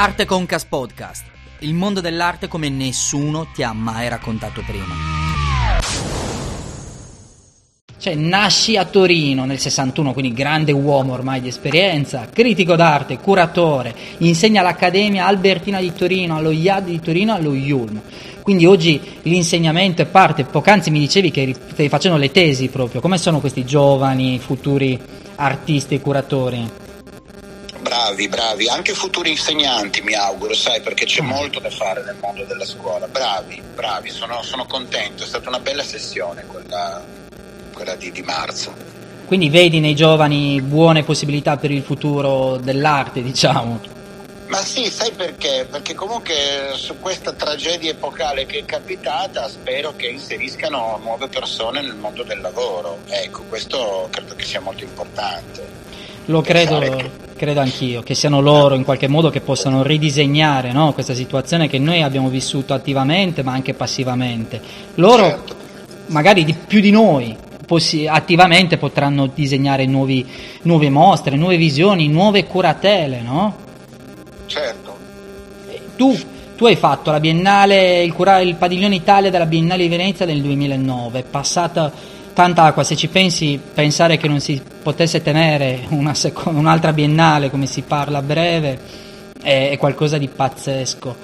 Arte Concas Podcast, il mondo dell'arte come nessuno ti ha mai raccontato prima. Cioè, nasci a Torino nel 61, quindi grande uomo ormai di esperienza, critico d'arte, curatore, insegna all'Accademia Albertina di Torino, allo IAD di Torino, allo IULM. Quindi oggi l'insegnamento è parte, poc'anzi mi dicevi che stai facendo le tesi proprio, come sono questi giovani futuri artisti e curatori? Bravi, bravi, anche futuri insegnanti mi auguro, sai, perché c'è mm. molto da fare nel mondo della scuola. Bravi, bravi, sono, sono contento, è stata una bella sessione quella, quella di, di marzo. Quindi vedi nei giovani buone possibilità per il futuro dell'arte, diciamo. Ma sì, sai perché? Perché comunque su questa tragedia epocale che è capitata spero che inseriscano nuove persone nel mondo del lavoro. Ecco, questo credo che sia molto importante. Lo credo, credo anch'io, che siano loro in qualche modo che possano ridisegnare no? questa situazione che noi abbiamo vissuto attivamente ma anche passivamente. Loro, certo. magari di più di noi, possi- attivamente potranno disegnare nuovi, nuove mostre, nuove visioni, nuove curatele, no? Certo. Tu, tu hai fatto la Biennale, il, cura- il padiglione Italia della Biennale di Venezia nel 2009, è passata tanta acqua, se ci pensi, pensare che non si potesse tenere seco- un'altra biennale come si parla a breve è, è qualcosa di pazzesco.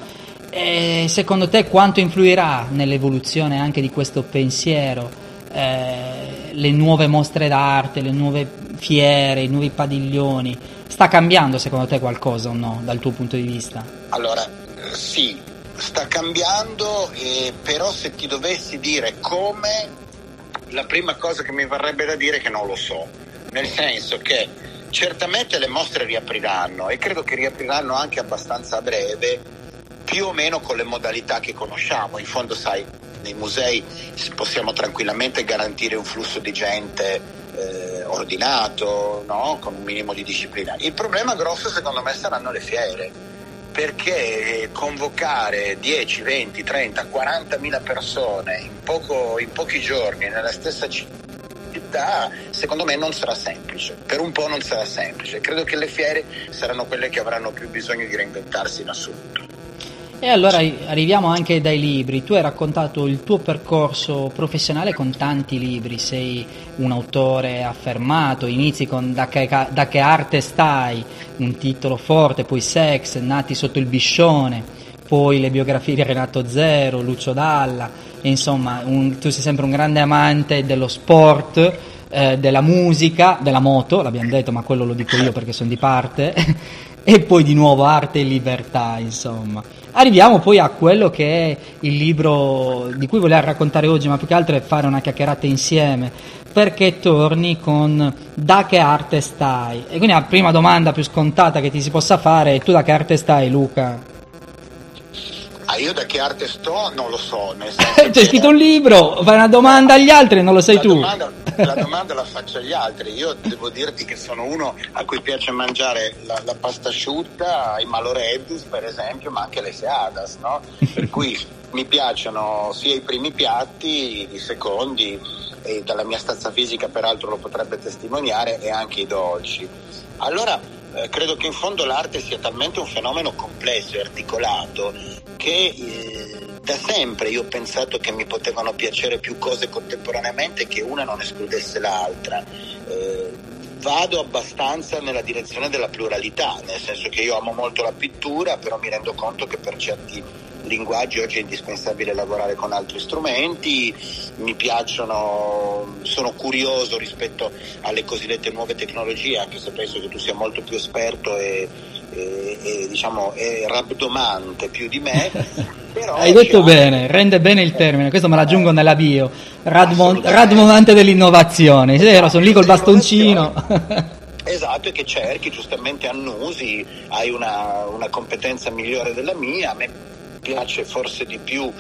E secondo te quanto influirà nell'evoluzione anche di questo pensiero eh, le nuove mostre d'arte, le nuove fiere, i nuovi padiglioni? Sta cambiando secondo te qualcosa o no dal tuo punto di vista? Allora, sì, sta cambiando, eh, però se ti dovessi dire come la prima cosa che mi verrebbe da dire è che non lo so, nel senso che certamente le mostre riapriranno e credo che riapriranno anche abbastanza a breve, più o meno con le modalità che conosciamo. In fondo, sai, nei musei possiamo tranquillamente garantire un flusso di gente eh, ordinato, no? con un minimo di disciplina. Il problema grosso secondo me saranno le fiere perché convocare 10, 20, 30, 40 mila persone in, poco, in pochi giorni nella stessa città secondo me non sarà semplice, per un po' non sarà semplice, credo che le fiere saranno quelle che avranno più bisogno di reinventarsi in assoluto. E allora arriviamo anche dai libri. Tu hai raccontato il tuo percorso professionale con tanti libri, sei un autore affermato, inizi con Da che, da che arte stai, un titolo forte, poi Sex, Nati sotto il biscione, poi le biografie di Renato Zero, Lucio Dalla, e insomma un, tu sei sempre un grande amante dello sport, eh, della musica, della moto, l'abbiamo detto ma quello lo dico io perché sono di parte, e poi di nuovo arte e libertà, insomma. Arriviamo poi a quello che è il libro di cui volevo raccontare oggi, ma più che altro è fare una chiacchierata insieme, perché torni con da che arte stai? E quindi la prima domanda più scontata che ti si possa fare è tu da che arte stai Luca? Ah, io da che arte sto non lo so. C'è scritto un libro, fai una domanda agli altri non lo sai la tu. Domanda, la domanda la faccio agli altri. Io devo dirti che sono uno a cui piace mangiare la, la pasta asciutta, i maloreddis per esempio, ma anche le seadas, no? Per cui mi piacciono sia i primi piatti, i secondi, e dalla mia stazza fisica peraltro lo potrebbe testimoniare, e anche i dolci. Allora, eh, credo che in fondo l'arte sia talmente un fenomeno complesso e articolato che eh, da sempre io ho pensato che mi potevano piacere più cose contemporaneamente che una non escludesse l'altra. Eh, vado abbastanza nella direzione della pluralità, nel senso che io amo molto la pittura, però mi rendo conto che per certi linguaggi oggi è indispensabile lavorare con altri strumenti, mi piacciono, sono curioso rispetto alle cosiddette nuove tecnologie, anche se penso che tu sia molto più esperto e, e, e diciamo è rabdomante più di me. Hai detto bene, rende bene il termine, questo me l'aggiungo nella bio, Radmon, radmonante dell'innovazione, vero, sono lì col bastoncino. Esatto, e che cerchi, giustamente annusi, hai una, una competenza migliore della mia, a me piace forse di più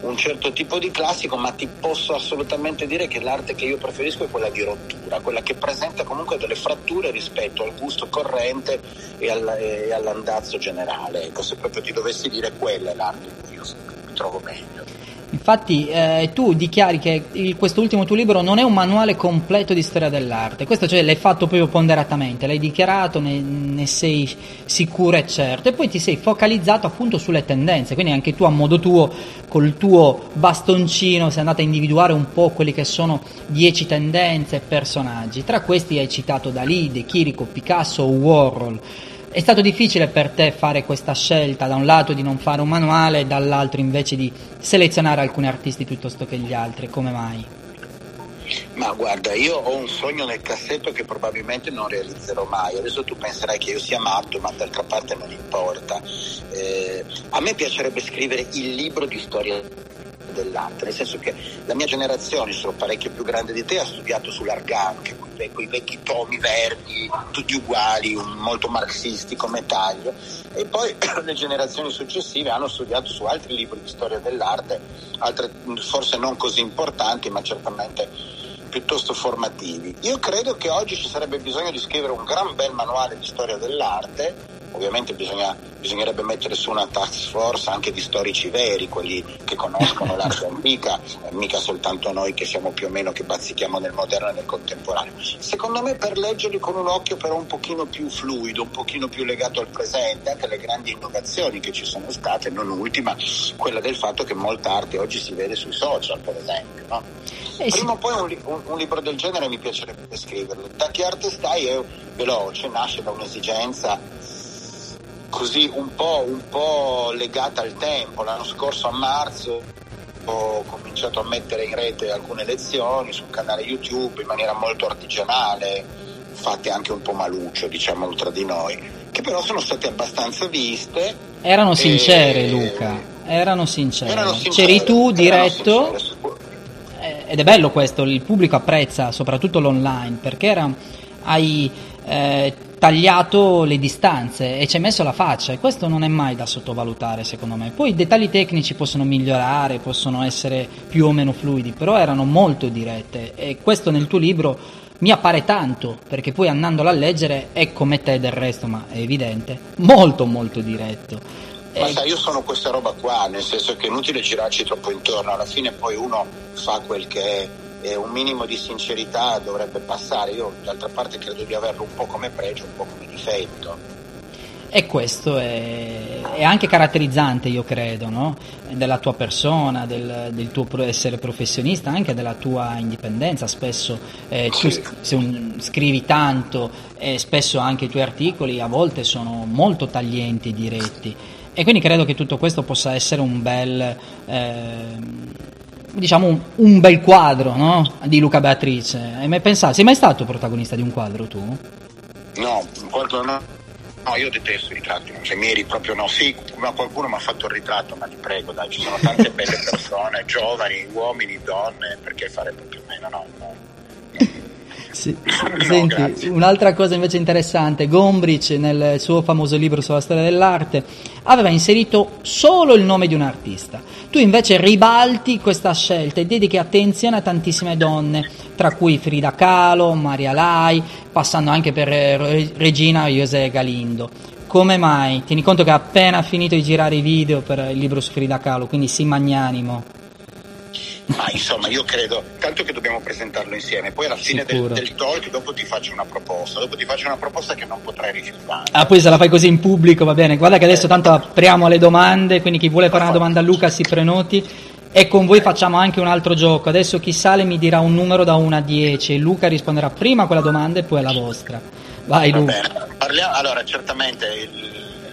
un certo tipo di classico, ma ti posso assolutamente dire che l'arte che io preferisco è quella di rottura, quella che presenta comunque delle fratture rispetto al gusto corrente e, al, e all'andazzo generale. Ecco, se proprio ti dovessi dire quella è l'arte in cui io mi trovo meglio. Infatti eh, tu dichiari che il, quest'ultimo tuo libro non è un manuale completo di storia dell'arte, questo cioè l'hai fatto proprio ponderatamente, l'hai dichiarato, ne, ne, sei sicuro e certo. E poi ti sei focalizzato appunto sulle tendenze, quindi anche tu a modo tuo col tuo bastoncino sei andato a individuare un po' quelli che sono dieci tendenze e personaggi, tra questi hai citato Dalì, De Chirico, Picasso, Warhol. È stato difficile per te fare questa scelta, da un lato di non fare un manuale, dall'altro invece di selezionare alcuni artisti piuttosto che gli altri, come mai? Ma guarda, io ho un sogno nel cassetto che probabilmente non realizzerò mai. Adesso tu penserai che io sia matto, ma d'altra parte non importa. Eh, a me piacerebbe scrivere il libro di storia dell'arte, nel senso che la mia generazione, sono parecchio più grande di te, ha studiato sull'Argano, che quei, quei vecchi tomi verdi, tutti uguali, molto marxisti come taglio, e poi le generazioni successive hanno studiato su altri libri di storia dell'arte, altre forse non così importanti, ma certamente piuttosto formativi. Io credo che oggi ci sarebbe bisogno di scrivere un gran bel manuale di storia dell'arte Ovviamente bisogna, bisognerebbe mettere su una task force anche di storici veri, quelli che conoscono l'arte antica, eh, mica soltanto noi che siamo più o meno che bazzichiamo nel moderno e nel contemporaneo. Secondo me per leggerli con un occhio però un pochino più fluido, un pochino più legato al presente, anche le grandi innovazioni che ci sono state, non ultima quella del fatto che molta arte oggi si vede sui social, per esempio. No? Eh Prima o poi un, un, un, libro del genere mi piacerebbe scriverlo. Da che arte stai è veloce, nasce da un'esigenza così un po', un po' legata al tempo. L'anno scorso a marzo ho cominciato a mettere in rete alcune lezioni sul canale YouTube in maniera molto artigianale, fatte anche un po' maluccio, diciamolo tra di noi, che però sono state abbastanza viste. Erano sincere, e... Luca, erano sincere. Erano sincere. C'eri tu diretto. Eh, ed è bello questo, il pubblico apprezza soprattutto l'online perché era, hai eh, tagliato le distanze e ci hai messo la faccia e questo non è mai da sottovalutare secondo me. Poi i dettagli tecnici possono migliorare, possono essere più o meno fluidi, però erano molto dirette e questo nel tuo libro mi appare tanto perché poi andandolo a leggere è come te del resto, ma è evidente, molto molto diretto. Ma sai, io sono questa roba qua, nel senso che è inutile girarci troppo intorno, alla fine poi uno fa quel che è eh, un minimo di sincerità dovrebbe passare. Io d'altra parte credo di averlo un po' come pregio, un po' come difetto. E questo è, è, anche caratterizzante, io credo, no? della tua persona, del, del, tuo essere professionista, anche della tua indipendenza. Spesso eh, tu un, scrivi tanto e spesso anche i tuoi articoli a volte sono molto taglienti e diretti. E quindi credo che tutto questo possa essere un bel... Eh, diciamo un, un bel quadro no? di Luca Beatrice. Hai mai pensato, sei mai stato protagonista di un quadro tu? No, un quadro no. No, io detesto i ritratti, cioè miei proprio no. Sì, qualcuno mi ha fatto il ritratto, ma ti prego, dai, ci sono tante belle persone, giovani, uomini, donne, perché fare proprio meno? No, no. Sì. no, Senti, un'altra cosa invece interessante, Gombrich nel suo famoso libro sulla storia dell'arte aveva inserito solo il nome di un artista. Tu invece ribalti questa scelta e dedichi attenzione a tantissime donne, tra cui Frida Kahlo, Maria Lai, passando anche per Regina José Galindo. Come mai? Tieni conto che ha appena finito di girare i video per il libro su Frida Kahlo, quindi sii magnanimo. Ma insomma, io credo tanto che dobbiamo presentarlo insieme. Poi alla fine del, del, talk, dopo ti faccio una proposta. Dopo ti faccio una proposta che non potrai rifiutare. Ah, poi se la fai così in pubblico va bene. Guarda che adesso tanto apriamo le domande. Quindi chi vuole fare una domanda a Luca si prenoti. E con voi facciamo anche un altro gioco. Adesso chi sale mi dirà un numero da 1 a 10 Luca risponderà prima a quella domanda e poi alla vostra. Vai, Luca. Parliamo, allora, certamente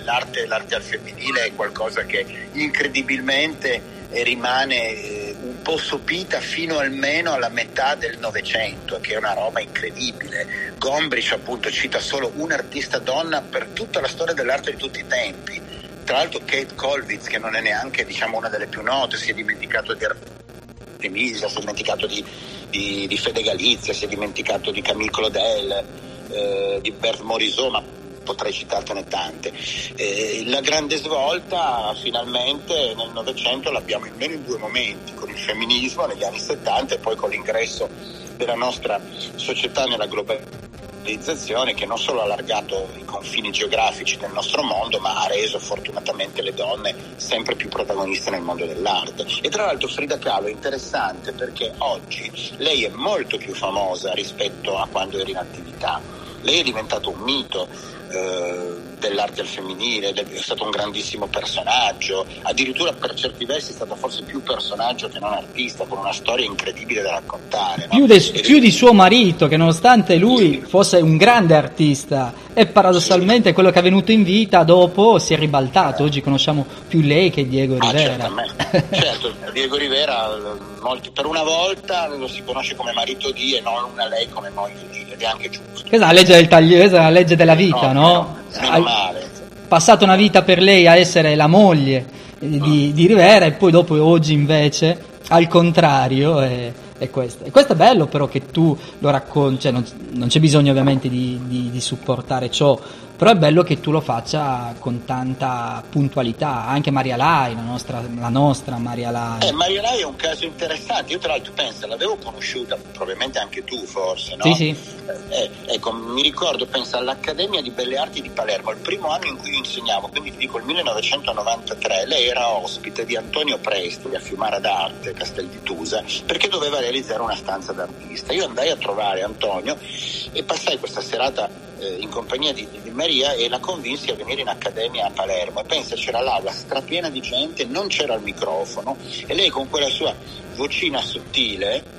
l'arte, l'arte al femminile è qualcosa che incredibilmente rimane un po' sopita fino almeno alla metà del Novecento, che è una roba incredibile. Gombrich appunto cita solo un'artista donna per tutta la storia dell'arte di tutti i tempi. Tra l'altro Kate Kolwitz, che non è neanche diciamo, una delle più note, si è dimenticato di Artemisia, si è dimenticato di, di, di Fede Galizia, si è dimenticato di Camille Claudel, eh, di Bert Morisot, ma potrei citartene tante. Eh, la grande svolta finalmente nel Novecento l'abbiamo almeno in due momenti, con il femminismo negli anni 70 e poi con l'ingresso della nostra società nella globalizzazione che non solo ha allargato i confini geografici del nostro mondo, ma ha reso fortunatamente le donne sempre più protagoniste nel mondo dell'arte. E tra l'altro Frida Kahlo è interessante perché oggi lei è molto più famosa rispetto a quando era in attività. Lei è diventato un mito, eh, dell'arte al femminile, è stato un grandissimo personaggio, addirittura per certi versi è stato forse più personaggio che non artista, con una storia incredibile da raccontare. No? Più, de, più di suo marito, che nonostante lui fosse un grande artista, e paradossalmente sì. quello che è venuto in vita dopo si è ribaltato, oggi conosciamo più lei che Diego ah, Rivera. Ah, certo, Diego Rivera molti, per una volta lo si conosce come marito di e non una lei come moglie di, ed è anche giusto. Questa è la legge del taglio, questa è la legge della vita, no? no? Meno male. Passato una vita per lei a essere la moglie di, di Rivera e poi dopo oggi invece al contrario è, è questo. E questo è bello però che tu lo racconti, cioè non, non, c'è bisogno ovviamente di, di, di supportare ciò, però è bello che tu lo faccia con tanta puntualità, anche Maria Lai, la nostra, la nostra Maria Lai. Eh, Maria Lai è un caso interessante, io tra l'altro penso, l'avevo conosciuta, probabilmente anche tu forse, no? Sì, sì. Eh, ecco, mi ricordo, penso all'Accademia di Belle Arti di Palermo, il primo anno in cui io insegnavo, quindi ti dico il 1993, lei era ospite di Antonio Presti a Fiumara d'Arte, Castel di Tusa, perché doveva realizzare una stanza d'artista. Io andai a trovare Antonio e passai questa serata eh, in compagnia di, di, Maria e la convinsi a venire in accademia a Palermo e pensa c'era l'aula strapiena di gente, non c'era il microfono e lei con quella sua vocina sottile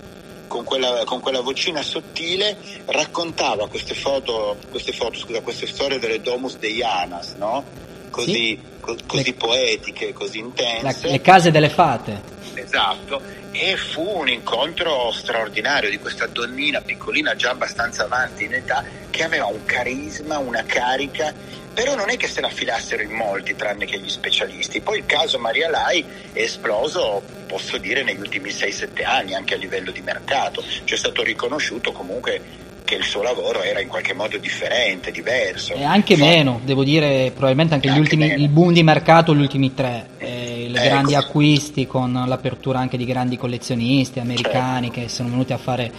con quella, con quella, vocina sottile raccontava queste foto, queste, foto, scusa, queste storie delle Domus Deianas, no? Così, sì. co- così le, poetiche, così intense. La, le case delle fate. Esatto, e fu un incontro straordinario di questa donnina piccolina già abbastanza avanti in età che aveva un carisma, una carica, però non è che se la filassero in molti tranne che gli specialisti. Poi il caso Maria Lai è esploso, posso dire, negli ultimi 6-7 anni anche a livello di mercato. C'è stato riconosciuto comunque che il suo lavoro era in qualche modo differente, diverso. E anche For- meno, devo dire, probabilmente anche, anche gli ultimi, il boom di mercato gli ultimi tre, eh, le ecco. grandi acquisti con l'apertura anche di grandi collezionisti americani certo. che sono venuti a fare,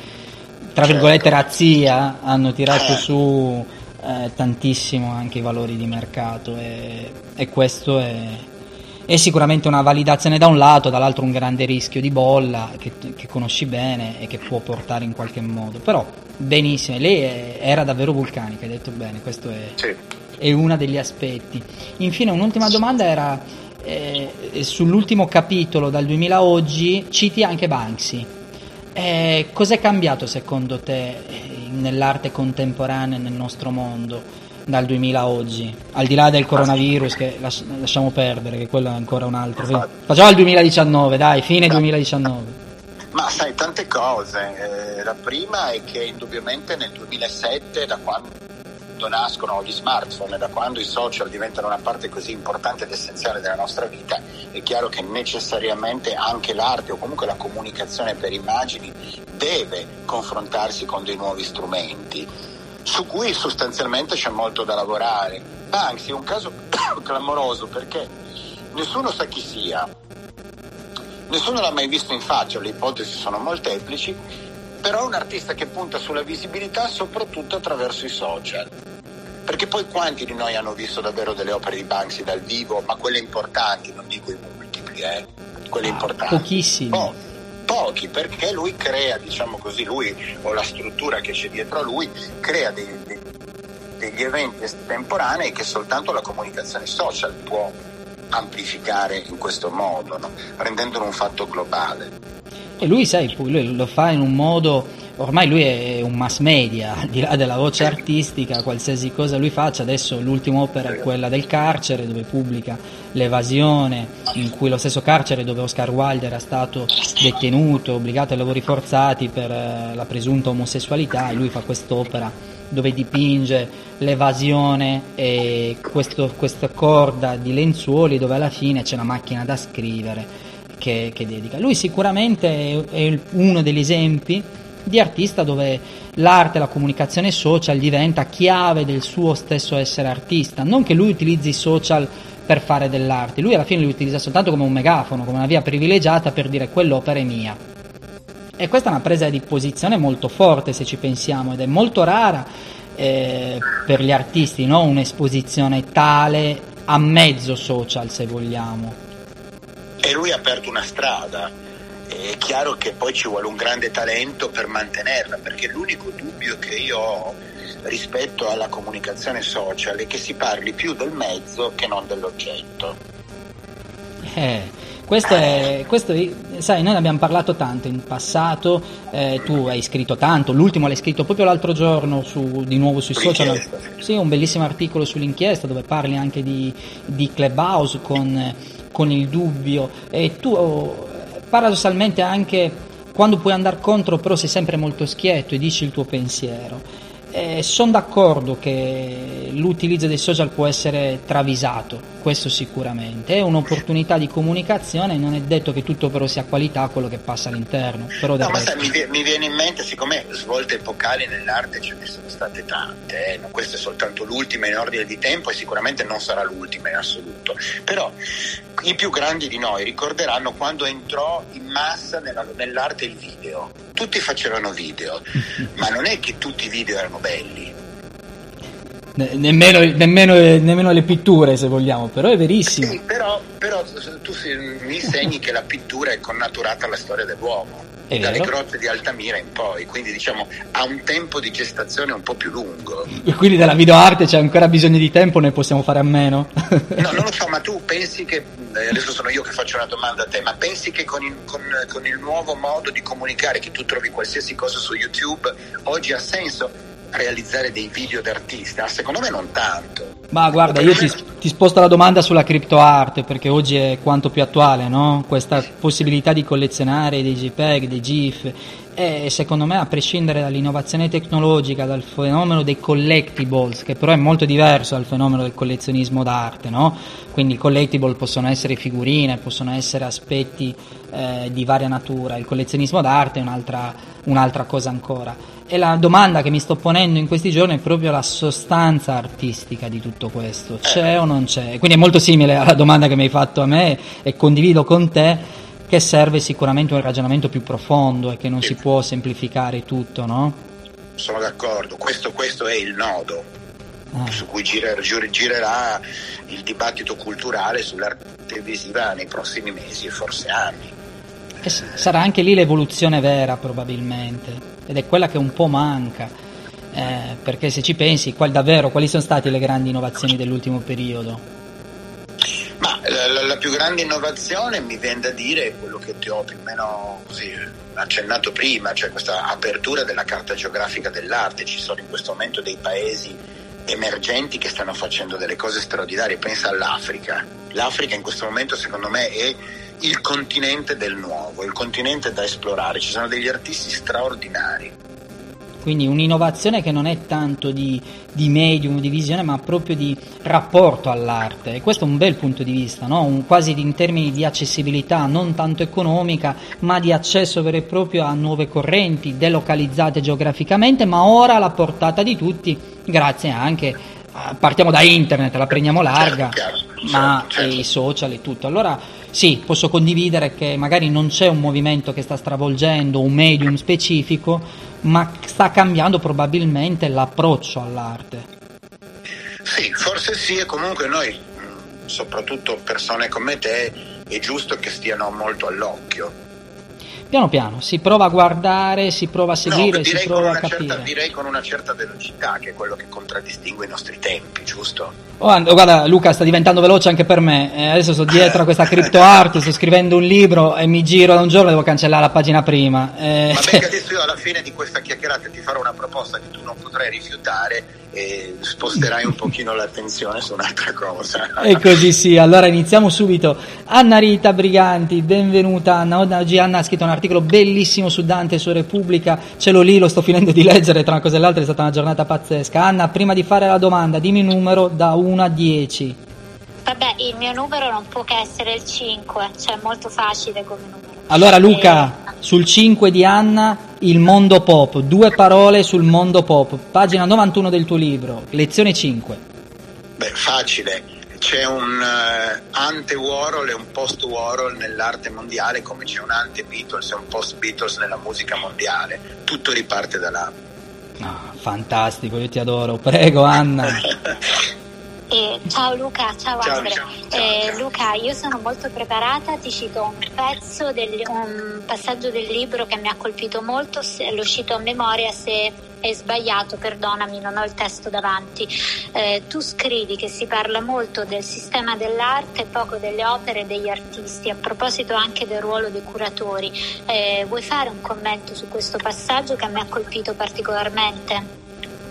tra certo. virgolette, razzia, hanno tirato eh. su eh, tantissimo anche i valori di mercato e, e questo è è sicuramente una validazione da un lato, dall'altro un grande rischio di bolla che, che conosci bene e che può portare in qualche modo. Però benissimo, lei è, era davvero vulcanica, hai detto bene, questo è, sì. è uno degli aspetti. Infine un'ultima domanda era eh, sull'ultimo capitolo dal 2000 a oggi, citi anche Banksy. Eh, cos'è cambiato secondo te nell'arte contemporanea nel nostro mondo? dal 2000 a oggi, al di là del coronavirus che lasciamo perdere, che quello è ancora un altro. Facciamo il 2019, dai, fine 2019. Ma sai, tante cose. Eh, la prima è che indubbiamente nel 2007, da quando nascono gli smartphone, da quando i social diventano una parte così importante ed essenziale della nostra vita, è chiaro che necessariamente anche l'arte o comunque la comunicazione per immagini deve confrontarsi con dei nuovi strumenti su cui sostanzialmente c'è molto da lavorare. Anzi, è un caso clamoroso perché nessuno sa chi sia, nessuno l'ha mai visto in faccia, le ipotesi sono molteplici, però è un artista che punta sulla visibilità soprattutto attraverso i social. Perché poi quanti di noi hanno visto davvero delle opere di Banksy dal vivo, ma quelle importanti, non dico i multipli, eh? quelle ah, importanti. Pochissimi. Oh, pochi perché lui crea, diciamo così, lui o la struttura che c'è dietro a lui crea dei, dei, degli eventi estemporanei che soltanto la comunicazione social può amplificare in questo modo, no? rendendolo un fatto globale. E lui, sai, lui lo fa in un modo, ormai lui è un mass media, al di là della voce artistica, qualsiasi cosa lui faccia, adesso l'ultima opera è quella del carcere dove pubblica l'evasione, in cui lo stesso carcere dove Oscar Wilde era stato detenuto, obbligato ai lavori forzati per eh, la presunta omosessualità e lui fa quest'opera dove dipinge l'evasione e questo, questa corda di lenzuoli dove alla fine c'è una macchina da scrivere che, che dedica. Lui sicuramente è, è uno degli esempi di artista dove l'arte e la comunicazione social diventa chiave del suo stesso essere artista, non che lui utilizzi i social per fare dell'arte, lui alla fine li utilizza soltanto come un megafono, come una via privilegiata per dire quell'opera è mia. E questa è una presa di posizione molto forte se ci pensiamo ed è molto rara eh, per gli artisti, no? un'esposizione tale a mezzo social se vogliamo. E lui ha aperto una strada, è chiaro che poi ci vuole un grande talento per mantenerla, perché l'unico dubbio che io ho rispetto alla comunicazione social è che si parli più del mezzo che non dell'oggetto. Eh, questo è, questo è, sai, noi ne abbiamo parlato tanto in passato, eh, tu hai scritto tanto, l'ultimo l'hai scritto proprio l'altro giorno su, di nuovo sui social, sì, un bellissimo articolo sull'inchiesta dove parli anche di, di Clubhouse con, con il dubbio. E tu paradossalmente anche quando puoi andare contro però sei sempre molto schietto e dici il tuo pensiero. Eh, Sono d'accordo che l'utilizzo dei social può essere travisato, questo sicuramente. È un'opportunità di comunicazione, non è detto che tutto però sia qualità quello che passa all'interno. Però no, ma sai, mi, mi, viene in mente, siccome svolte epocali nell'arte ce ne sono state tante, eh, questa è soltanto l'ultima in ordine di tempo e sicuramente non sarà l'ultima in assoluto. Però i più grandi di noi ricorderanno quando entrò in massa nella, nell'arte il video. Tutti facevano video, ma non è che tutti i video erano belli. Ne, nemmeno, nemmeno, nemmeno, le pitture, se vogliamo, però è verissimo. Sì, però, però tu mi insegni che la pittura è connaturata alla storia dell'uomo dalle grotte di Altamira in poi, quindi diciamo ha un tempo di gestazione un po' più lungo. E quindi della videoarte c'è ancora bisogno di tempo, ne possiamo fare a meno? no, non lo so, ma tu pensi che, eh, adesso sono io che faccio una domanda a te, ma pensi che con il, con, con il nuovo modo di comunicare, che tu trovi qualsiasi cosa su YouTube, oggi ha senso? Realizzare dei video d'artista? Secondo me non tanto. Ma guarda, io ti, ti, sposto la domanda sulla criptoarte perché oggi è quanto più attuale, no? Questa possibilità di collezionare dei JPEG, dei GIF e secondo me a prescindere dall'innovazione tecnologica, dal fenomeno dei collectibles, che però è molto diverso dal fenomeno del collezionismo d'arte, no? Quindi i collectible possono essere figurine, possono essere aspetti eh, di varia natura, il collezionismo d'arte è un'altra, un'altra cosa ancora. E la domanda che mi sto ponendo in questi giorni è proprio la sostanza artistica di tutto questo, c'è o non c'è? Quindi è molto simile alla domanda che mi hai fatto a me e condivido con te che serve sicuramente un ragionamento più profondo e che non sì. si può semplificare tutto, no? Sono d'accordo, questo, questo è il nodo ah. su cui girerà, girerà il dibattito culturale sull'arte visiva nei prossimi mesi e forse anni. E sarà anche lì l'evoluzione vera probabilmente ed è quella che un po' manca. Eh, perché se ci pensi, qual, davvero, quali sono state le grandi innovazioni dell'ultimo periodo? Ma la, la, più grande innovazione mi viene da dire quello che ti ho più o meno così accennato prima, cioè questa apertura della carta geografica dell'arte. Ci sono in questo momento dei paesi emergenti che stanno facendo delle cose straordinarie. Pensa all'Africa. L'Africa in questo momento secondo me è il continente del nuovo, il continente da esplorare. Ci sono degli artisti straordinari quindi un'innovazione che non è tanto di, di, medium, di visione, ma proprio di rapporto all'arte. E questo è un bel punto di vista, no? un, quasi in termini di accessibilità, non tanto economica, ma di accesso vero e proprio a nuove correnti, delocalizzate geograficamente, ma ora alla portata di tutti, grazie anche partiamo da internet, la prendiamo larga, certo, certo, ma certo. i social e tutto. Allora sì, posso condividere che magari non c'è un movimento che sta stravolgendo un medium specifico, ma sta cambiando probabilmente l'approccio all'arte. Sì, forse sì e comunque noi, soprattutto persone come te, è giusto che stiano molto all'occhio Piano piano, si prova a guardare, si prova a seguire, no, si prova a capire. Certa, direi con una certa velocità, che è quello che contraddistingue i nostri tempi, giusto? Oh, guarda, Luca, sta diventando veloce anche per me. Eh, adesso sto dietro a questa crypto art, sto scrivendo un libro e mi giro da un giorno e devo cancellare la pagina prima. Eh, Ma perché adesso io alla fine di questa chiacchierata ti farò una proposta che tu non potrai rifiutare e sposterai un pochino l'attenzione su un'altra cosa. e così sì, allora iniziamo subito. Anna Rita Briganti, benvenuta Anna. Oggi Anna ha scritto un articolo bellissimo su Dante e su Repubblica, ce l'ho lì, lo sto finendo di leggere, tra una cosa e l'altra è stata una giornata pazzesca. Anna, prima di fare la domanda, dimmi un numero da 1 a 10. Vabbè, il mio numero non può che essere il 5, cioè è molto facile come numero. Allora Luca, e... sul 5 di Anna, il mondo pop, due parole sul mondo pop, pagina 91 del tuo libro, lezione 5. Beh, facile, c'è un uh, ante Warhol e un post Warhol nell'arte mondiale come c'è un ante Beatles e un post Beatles nella musica mondiale, tutto riparte da là. Ah, Fantastico, io ti adoro. Prego, Anna. Eh, ciao Luca, ciao, Ciao, Andre. ciao, Eh, ciao. Luca, io sono molto preparata, ti cito un pezzo, del, un passaggio del libro che mi ha colpito molto, se, l'ho cito a memoria, se è sbagliato perdonami, non ho il testo davanti. Eh, tu scrivi che si parla molto del sistema dell'arte e poco delle opere e degli artisti, a proposito anche del ruolo dei curatori. Eh, vuoi fare un commento su questo passaggio che mi ha colpito particolarmente?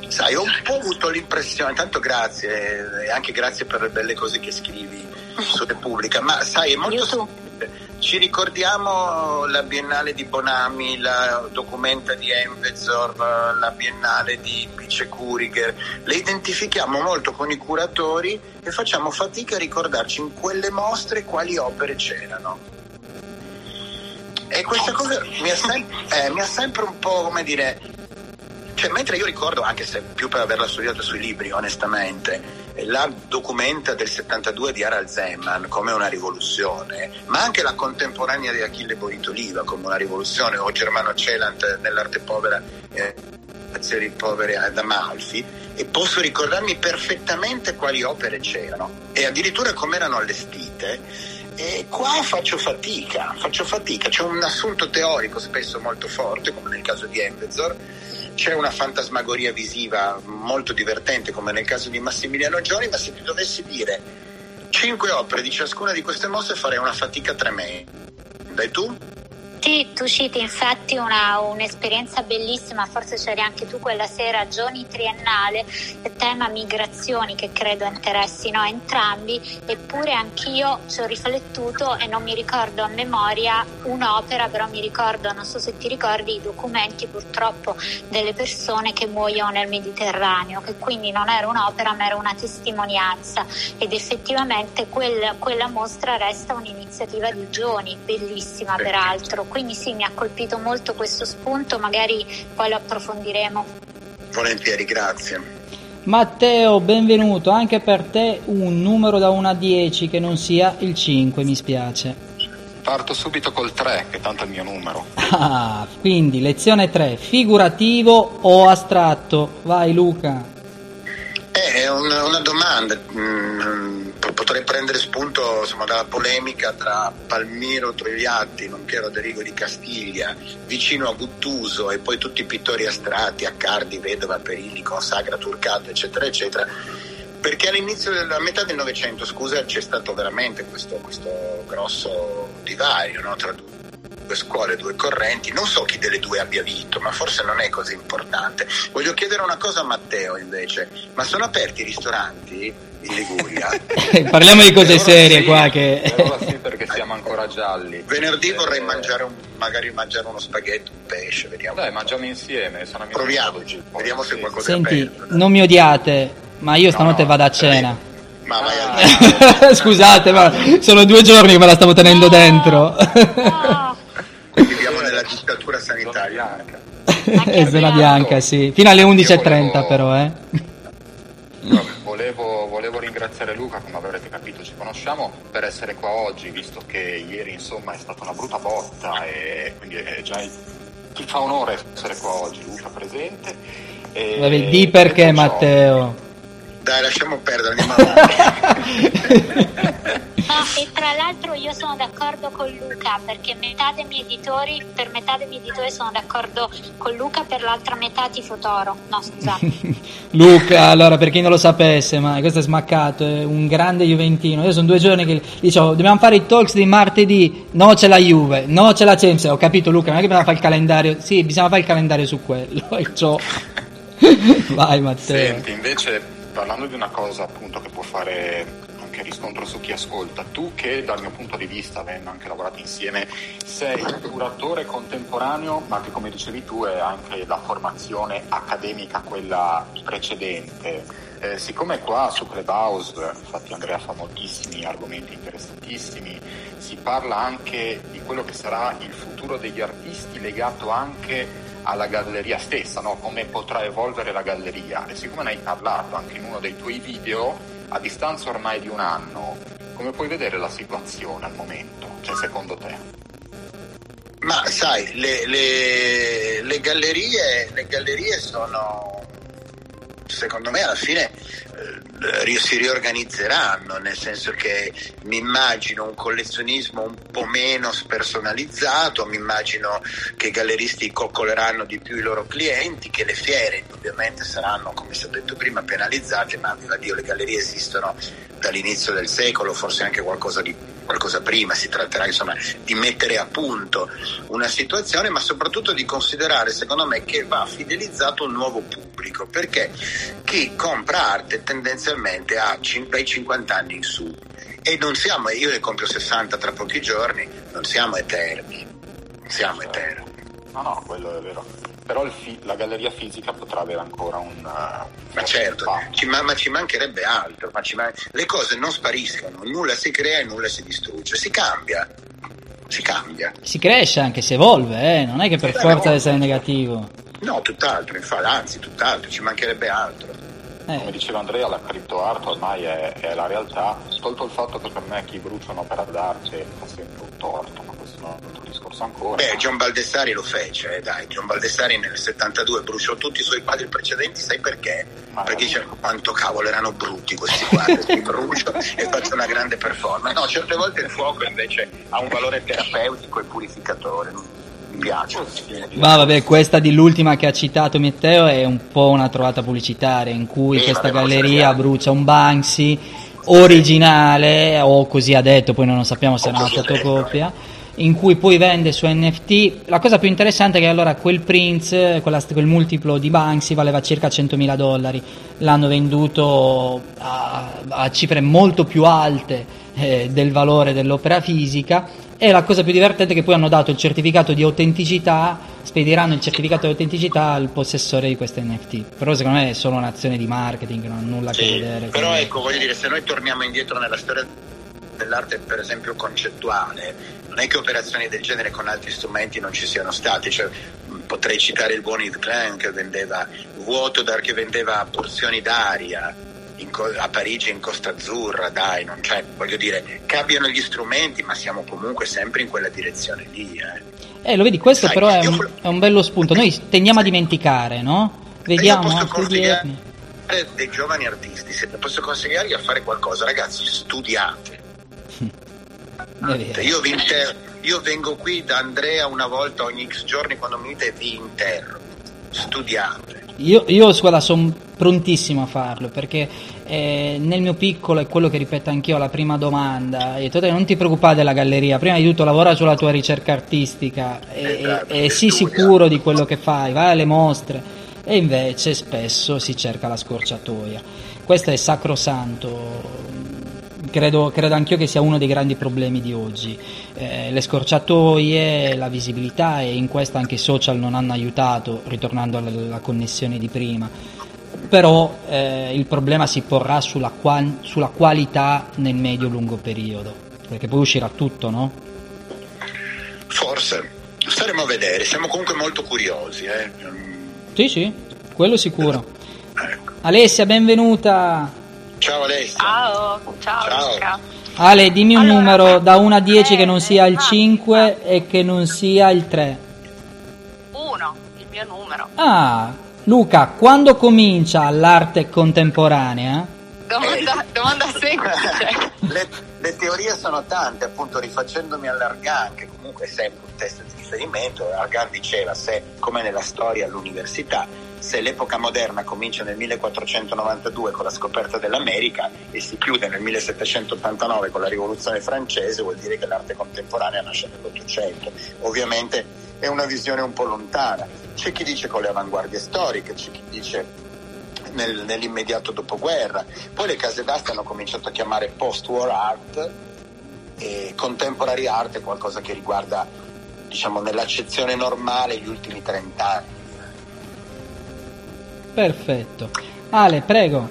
Sai, ho un po' avuto l'impressione, tanto grazie e anche grazie per le belle cose che scrivi su Repubblica, ma sai, è molto semplice. Ci ricordiamo la Biennale di Bonami, la documenta di Envezor, la Biennale di Pice Kuriger, le identifichiamo molto con i curatori e facciamo fatica a ricordarci in quelle mostre quali opere c'erano. E questa cosa mi ha, sem- eh, mi ha sempre un po', come dire, cioè, mentre io ricordo, anche se più per averla studiata sui libri, onestamente, la documenta del 72 di Harald Zeman come una rivoluzione, ma anche la contemporanea di Achille Boitoliva come una rivoluzione, o Germano Celant nell'arte povera, eh, azioni povere ad Amalfi, e posso ricordarmi perfettamente quali opere c'erano e addirittura come erano allestite. E qua faccio fatica, faccio fatica, c'è un assunto teorico spesso molto forte, come nel caso di Envezor, c'è una fantasmagoria visiva molto divertente come nel caso di Massimiliano Gioni, ma se ti dovessi dire cinque opere di ciascuna di queste mosse farei una fatica tremenda. E tu? Sì, tu citi infatti una- un'esperienza bellissima, forse c'eri anche tu quella sera, Gioni Triennale, tema migrazioni che credo interessino a entrambi, eppure anch'io ci ho riflettuto e non mi ricordo a memoria un'opera, però mi ricordo, non so se ti ricordi, i documenti purtroppo delle persone che muoiono nel Mediterraneo, che quindi non era un'opera ma era una testimonianza. Ed effettivamente quel- quella mostra resta un'iniziativa di Gioni, bellissima peraltro, quindi sì mi ha colpito molto questo spunto, magari poi lo approfondiremo. Volentieri, grazie. Matteo, benvenuto. Anche per te un numero da 1 a 10 che non sia il 5, mi spiace. Parto subito col 3, che tanto è il mio numero. Ah, quindi lezione 3, figurativo o astratto? Vai Luca. Eh, È una, una domanda, Mm, potrei prendere spunto insomma, dalla polemica tra Palmiro Togliatti, nonché Roderigo di Castiglia, vicino a Guttuso e poi tutti i pittori astratti, Accardi, Vedova, Perilli, Consagra, Turcato, eccetera, eccetera. Perché all'inizio della metà del Novecento, scusa, c'è stato veramente questo, questo grosso divario no, tra due scuole, due correnti. Non so chi delle due abbia vinto, ma forse non è così importante. Voglio chiedere una cosa a Matteo invece, ma sono aperti i ristoranti in Liguria? Parliamo di cose serie sì, qua che... Sì, perché siamo ancora gialli. Venerdì vorrei Eh, mangiare un, magari mangiare uno spaghetto, un pesce, vediamo. Dai, mangiamo insieme. Sono amici Proviamoci, vediamo se qualcosa è Senti, aperto. non mi odiate, ma io stanotte no, vado a cena. Ma vai Ah. Scusate, ma sono due giorni che me la stavo tenendo No, dentro. No. Dittatura sanitaria. È zona bianca, sì. Fino alle 11.30 volevo- però, eh. Vabbè, Volevo, volevo ringraziare Luca, come avrete capito ci conosciamo, per essere qua oggi, visto che ieri insomma è stata una brutta botta e quindi è già ti fa onore essere qua oggi, Luca presente. E Vabbè, di perché Matteo? Dai, lasciamo perdere, andiamo avanti. No, e tra l'altro io sono d'accordo con Luca perché metà dei miei editori, per metà dei miei editori sono d'accordo con Luca, per l'altra metà tifo Toro. No, scusate. Luca, allora per chi non lo sapesse, ma questo è smaccato, è un grande Juventino. Io sono due giorni che dicevo, dobbiamo fare i talks di martedì, no c'è la Juve, no c'è la Champions. Ho capito Luca, non è che bisogna fare il calendario, sì, bisogna fare il calendario su quello. E ciò. Vai Matteo. Senti, invece parlando di una cosa appunto che può fare anche riscontro su chi ascolta, tu che dal mio punto di vista, avendo anche lavorato insieme, sei un curatore contemporaneo, ma che come dicevi tu è anche la formazione accademica, quella precedente. Eh, siccome qua su Clubhouse, infatti Andrea fa moltissimi argomenti interessantissimi, si parla anche di quello che sarà il futuro degli artisti legato anche alla galleria stessa, no? come potrà evolvere la galleria. E siccome ne hai parlato anche in uno dei tuoi video, a distanza ormai di un anno, come puoi vedere la situazione al momento? Cioè, secondo te? Ma sai, le, le- le gallerie, le gallerie sono, secondo me alla fine eh, si riorganizzeranno, nel senso che mi immagino un collezionismo un po' meno spersonalizzato, mi immagino che i galleristi coccoleranno di più i loro clienti, che le fiere ovviamente saranno, come si è detto prima, penalizzate, ma viva Dio le gallerie esistono dall'inizio del secolo, forse anche qualcosa di qualcosa prima, si tratterà insomma di mettere a punto una situazione, ma soprattutto di considerare, secondo me, che va fidelizzato un nuovo pubblico, perché chi compra arte tendenzialmente ha dai 50 anni in su e non siamo, io ne compro 60 tra pochi giorni, non siamo eterni, non siamo eterni. No, no, quello è vero però fi- la galleria fisica potrà avere ancora un... Uh, ma certo, ci ma-, ma, ci mancherebbe altro, ma man- le cose non spariscono, nulla si crea e nulla si distrugge, si cambia, si cambia. Si cresce anche, si evolve, eh? non è che per eh, forza deve essere negativo. No, tutt'altro, infatti, anzi, tutt'altro, ci mancherebbe altro. Eh. Come diceva Andrea, la cripto art ormai è, è, la realtà, tolto il fatto che per me chi brucia un'opera d'arte fa sempre un torto, ma questo non è un altro discorso ancora. Beh, John Baldessari lo fece, eh, dai, John Baldessari nel 72 bruciò tutti i suoi quadri precedenti, sai perché? Ma perché dice quanto cavolo erano brutti questi quadri, li brucio e faccio una grande performance. No, certe volte il fuoco invece ha un valore terapeutico e purificatore piace. Ma vabbè, questa dell'ultima che ha citato Matteo è un po' una trovata pubblicitaria in cui eh, questa galleria brucia un Banksy originale o così ha detto, poi non sappiamo se è una fotocopia in cui poi vende su NFT. La cosa più interessante è che allora quel Prince, quella, quel multiplo di Banksy valeva circa 100.000 dollari, l'hanno venduto a, a cifre molto più alte eh, del valore dell'opera fisica e la cosa più divertente è che poi hanno dato il certificato di autenticità, spediranno il certificato di autenticità al possessore di queste NFT. Però secondo me è solo un'azione di marketing, non ha nulla sì, a che vedere. Però con... ecco, voglio dire, se noi torniamo indietro nella storia dell'arte per esempio concettuale, non è che operazioni del genere con altri strumenti non ci siano state, cioè, potrei citare il buon Yves Klein che vendeva vuoto che vendeva porzioni d'aria, Co- a Parigi in Costa Azzurra, dai, non c'è, voglio dire, cambiano gli strumenti, ma siamo comunque sempre in quella direzione lì. Eh, eh lo vedi, questo Sai, però è un, è un, bello spunto. Noi tendiamo a dimenticare, no? Vediamo. Consigliare dei giovani artisti, se posso consigliargli a fare qualcosa, ragazzi, studiate. Io, inter- io vengo qui da Andrea una volta ogni X giorni quando mi dite vi interrogo. Studiate. Io, io guarda, sono prontissimo a farlo perché eh, nel mio piccolo è quello che ripeto anch'io alla prima domanda. non ti preoccupare della galleria, prima di tutto lavora sulla tua ricerca artistica e, esatto, e, e sii sicuro di quello che fai, vai alle mostre. E invece spesso si cerca la scorciatoia. Questo è sacrosanto credo, credo anch'io che sia uno dei grandi problemi di oggi. Eh, le scorciatoie, la visibilità e in questo anche i social non hanno aiutato, ritornando alla, alla connessione di prima. Però eh, il problema si porrà sulla, qua- sulla qualità nel medio-lungo periodo, perché poi uscirà tutto, no? Forse, staremo a vedere, siamo comunque molto curiosi. Eh? Sì, sì, quello sicuro. Ecco. Alessia, benvenuta. Ciao Alessia. Ciao, ciao, ciao. Luca. Ale, dimmi un allora, numero da 1 a 10 che non sia il 5 e che non sia il 3. 1, il mio numero. Ah, Luca, quando comincia l'arte contemporanea? Domanda, domanda semplice. le, le, teorie sono tante, appunto rifacendomi all'Argan, che comunque è sempre un test di riferimento, Argan diceva se, come nella storia all'università, se l'epoca moderna comincia nel 1492 con la scoperta dell'America e si chiude nel 1789 con la rivoluzione francese, vuol dire che l'arte contemporanea nasce nell'Ottocento. Ovviamente è una visione un po' lontana. C'è chi dice con le avanguardie storiche, c'è chi dice nel, nell'immediato dopoguerra. Poi le case d'arte hanno cominciato a chiamare post-war art e contemporary art è qualcosa che riguarda, diciamo, nell'accezione normale gli ultimi 30 anni Perfetto. Ale, prego.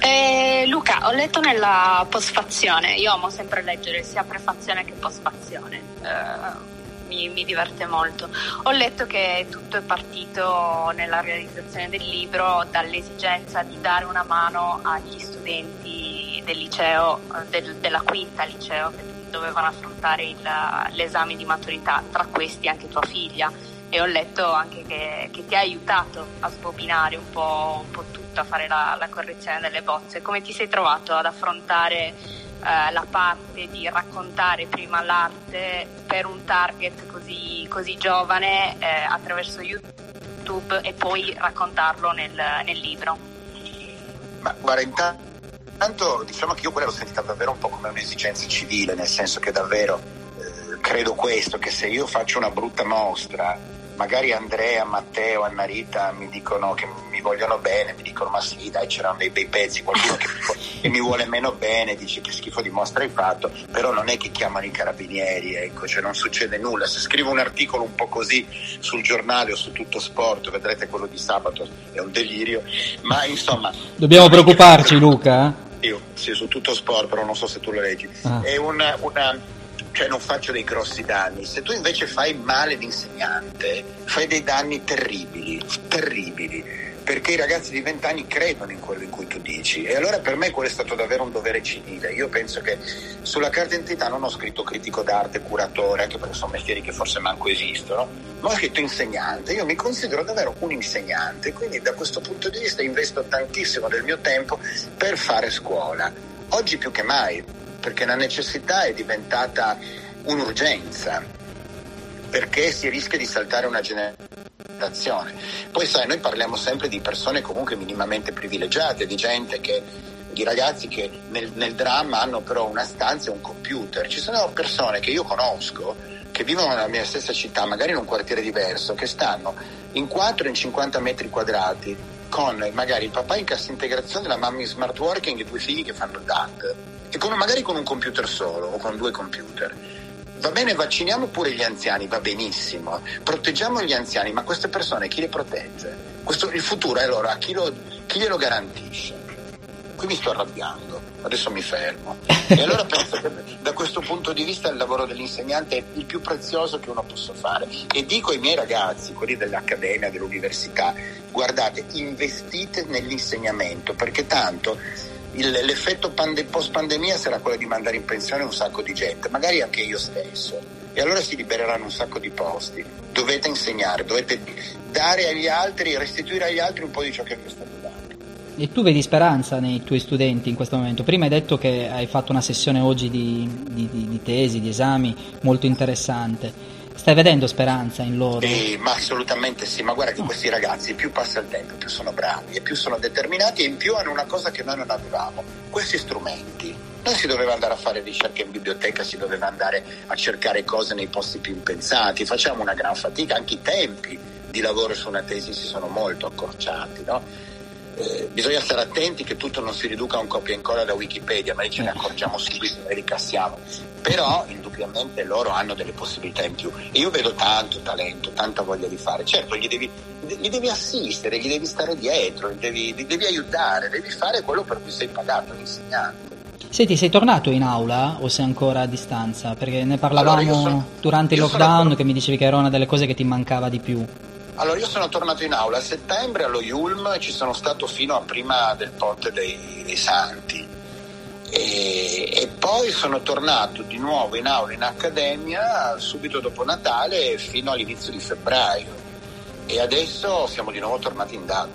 Eh, Luca, ho letto nella postfazione, io amo sempre leggere sia prefazione che postfazione, eh, mi, mi, diverte molto. Ho letto che tutto è partito nella realizzazione del libro dall'esigenza di dare una mano agli studenti del liceo, del, della quinta liceo, che dovevano affrontare il, l'esame di maturità, tra questi anche tua figlia e ho letto anche che, che, ti ha aiutato a sbobinare un po', un po tutto, a fare la, la, correzione delle bozze. Come ti sei trovato ad affrontare eh, la parte di raccontare prima l'arte per un target così, così giovane eh, attraverso YouTube e poi raccontarlo nel, nel libro? Ma guarda, intanto diciamo che io quella l'ho sentita davvero un po' come un'esigenza civile, nel senso che davvero eh, credo questo, che se io faccio una brutta mostra magari Andrea, Matteo, Anna Rita mi dicono che mi vogliono bene, mi dicono ma sì dai c'erano dei bei pezzi, qualcuno che, che mi vuole meno bene dice che schifo di mostra hai fatto, però non è che chiamano i carabinieri, ecco, cioè non succede nulla, se scrivo un articolo un po' così sul giornale o su tutto sport, vedrete quello di sabato, è un delirio, ma insomma... Dobbiamo preoccuparci Luca? Io, sì, su tutto sport, però non so se tu lo leggi. Ah. È una, una cioè non faccio dei grossi danni. Se tu invece fai male l'insegnante, fai dei danni terribili, terribili, perché i ragazzi di 20 anni credono in quello in cui tu dici. E allora per me quello è stato davvero un dovere civile. Io penso che sulla carta d'identità non ho scritto critico d'arte, curatore, anche perché sono mestieri che forse manco esistono, ma ho scritto insegnante. Io mi considero davvero un insegnante, quindi da questo punto di vista investo tantissimo del mio tempo per fare scuola. Oggi più che mai, perché la necessità è diventata un'urgenza, perché si rischia di saltare una generazione. Poi sai, noi parliamo sempre di persone comunque minimamente privilegiate, di gente che di ragazzi che nel, nel dramma hanno però una stanza e un computer. Ci sono persone che io conosco che vivono nella mia stessa città, magari in un quartiere diverso, che stanno in 4 in 50 metri quadrati con magari il papà in cassa integrazione, la mamma in smart working e due figli che fanno il DAT e con, magari con un computer solo o con due computer. Va bene, vacciniamo pure gli anziani, va benissimo, proteggiamo gli anziani, ma queste persone chi le protegge? Questo, il futuro è allora chi, lo, chi glielo garantisce? Qui mi sto arrabbiando, adesso mi fermo. E allora penso che da questo punto di vista il lavoro dell'insegnante è il più prezioso che uno possa fare. E dico ai miei ragazzi, quelli dell'accademia, dell'università, guardate, investite nell'insegnamento, perché tanto il, l'effetto pande, post pandemia sarà quello di mandare in pensione un sacco di gente, magari anche io stesso. E allora si libereranno un sacco di posti. Dovete insegnare, dovete dare agli altri, restituire agli altri un po' di ciò che vi è stato dato. E tu vedi speranza nei tuoi studenti in questo momento? Prima hai detto che hai fatto una sessione oggi di, di, di, di tesi, di esami molto interessante. Stai vedendo speranza in loro? Eh, ma assolutamente sì, ma guarda che questi ragazzi più passa il tempo, più sono bravi e più sono determinati e in più hanno una cosa che noi non avevamo, questi strumenti. Noi si doveva andare a fare ricerca in biblioteca, si doveva andare a cercare cose nei posti più impensati, facciamo una gran fatica, anche i tempi di lavoro su una tesi si sono molto accorciati, no? eh, bisogna stare attenti che tutto non si riduca a un copia e incolla da Wikipedia, ma lì ce ne accorgiamo subito e ricassiamo. Però indubbiamente loro hanno delle possibilità in più e io vedo tanto talento, tanta voglia di fare. Certo, gli devi, gli devi assistere, gli devi stare dietro, gli devi, gli devi aiutare, devi fare quello per cui sei pagato, l'insegnante. Senti, sei tornato in aula o sei ancora a distanza? Perché ne parlavamo allora sono, durante il lockdown sono... che mi dicevi che era una delle cose che ti mancava di più. Allora, io sono tornato in aula a settembre allo Yulm e ci sono stato fino a prima del Ponte dei, dei Santi. E, e, poi sono tornato di nuovo in aula in accademia subito dopo Natale fino all'inizio di febbraio. E adesso siamo di nuovo tornati in DAD.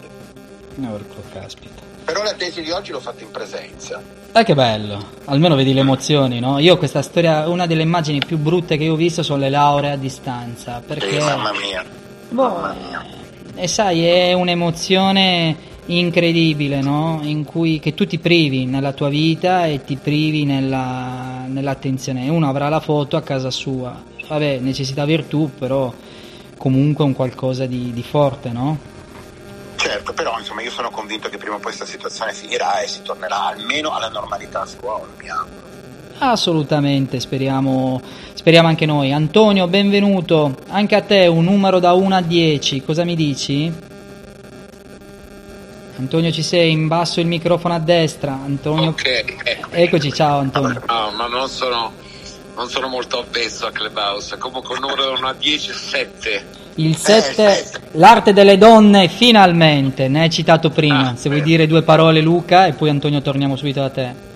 Orco, caspita. Però la tesi di oggi l'ho fatta in presenza. Ah, che bello! Almeno vedi le emozioni, no? Io questa storia, una delle immagini più brutte che io ho visto sono le lauree a distanza. Perché... Sì, mamma mia Boh, e sai, è un'emozione incredibile, no? In cui che tu ti privi nella tua vita e ti privi nella, nell'attenzione. Uno avrà la foto a casa sua, vabbè, necessità virtù, però comunque un qualcosa di, di forte, no? Certo, però insomma io sono convinto che prima o poi questa situazione finirà e si tornerà almeno alla normalità a scuola, mi auguro. Assolutamente, speriamo, speriamo anche noi. Antonio, benvenuto. Anche a te un numero da 1 a 10, cosa mi dici? Antonio ci sei, in basso il microfono a destra. Antonio... Ok. Eccoci, ciao Antonio. No, ma non sono, non sono molto avvezzo a Clubhouse. Comunque il numero da 1 a 10 è 7. Il 7, eh, l'arte delle donne, finalmente, ne hai citato prima. Ah, Se vuoi dire due parole Luca e poi Antonio torniamo subito da te.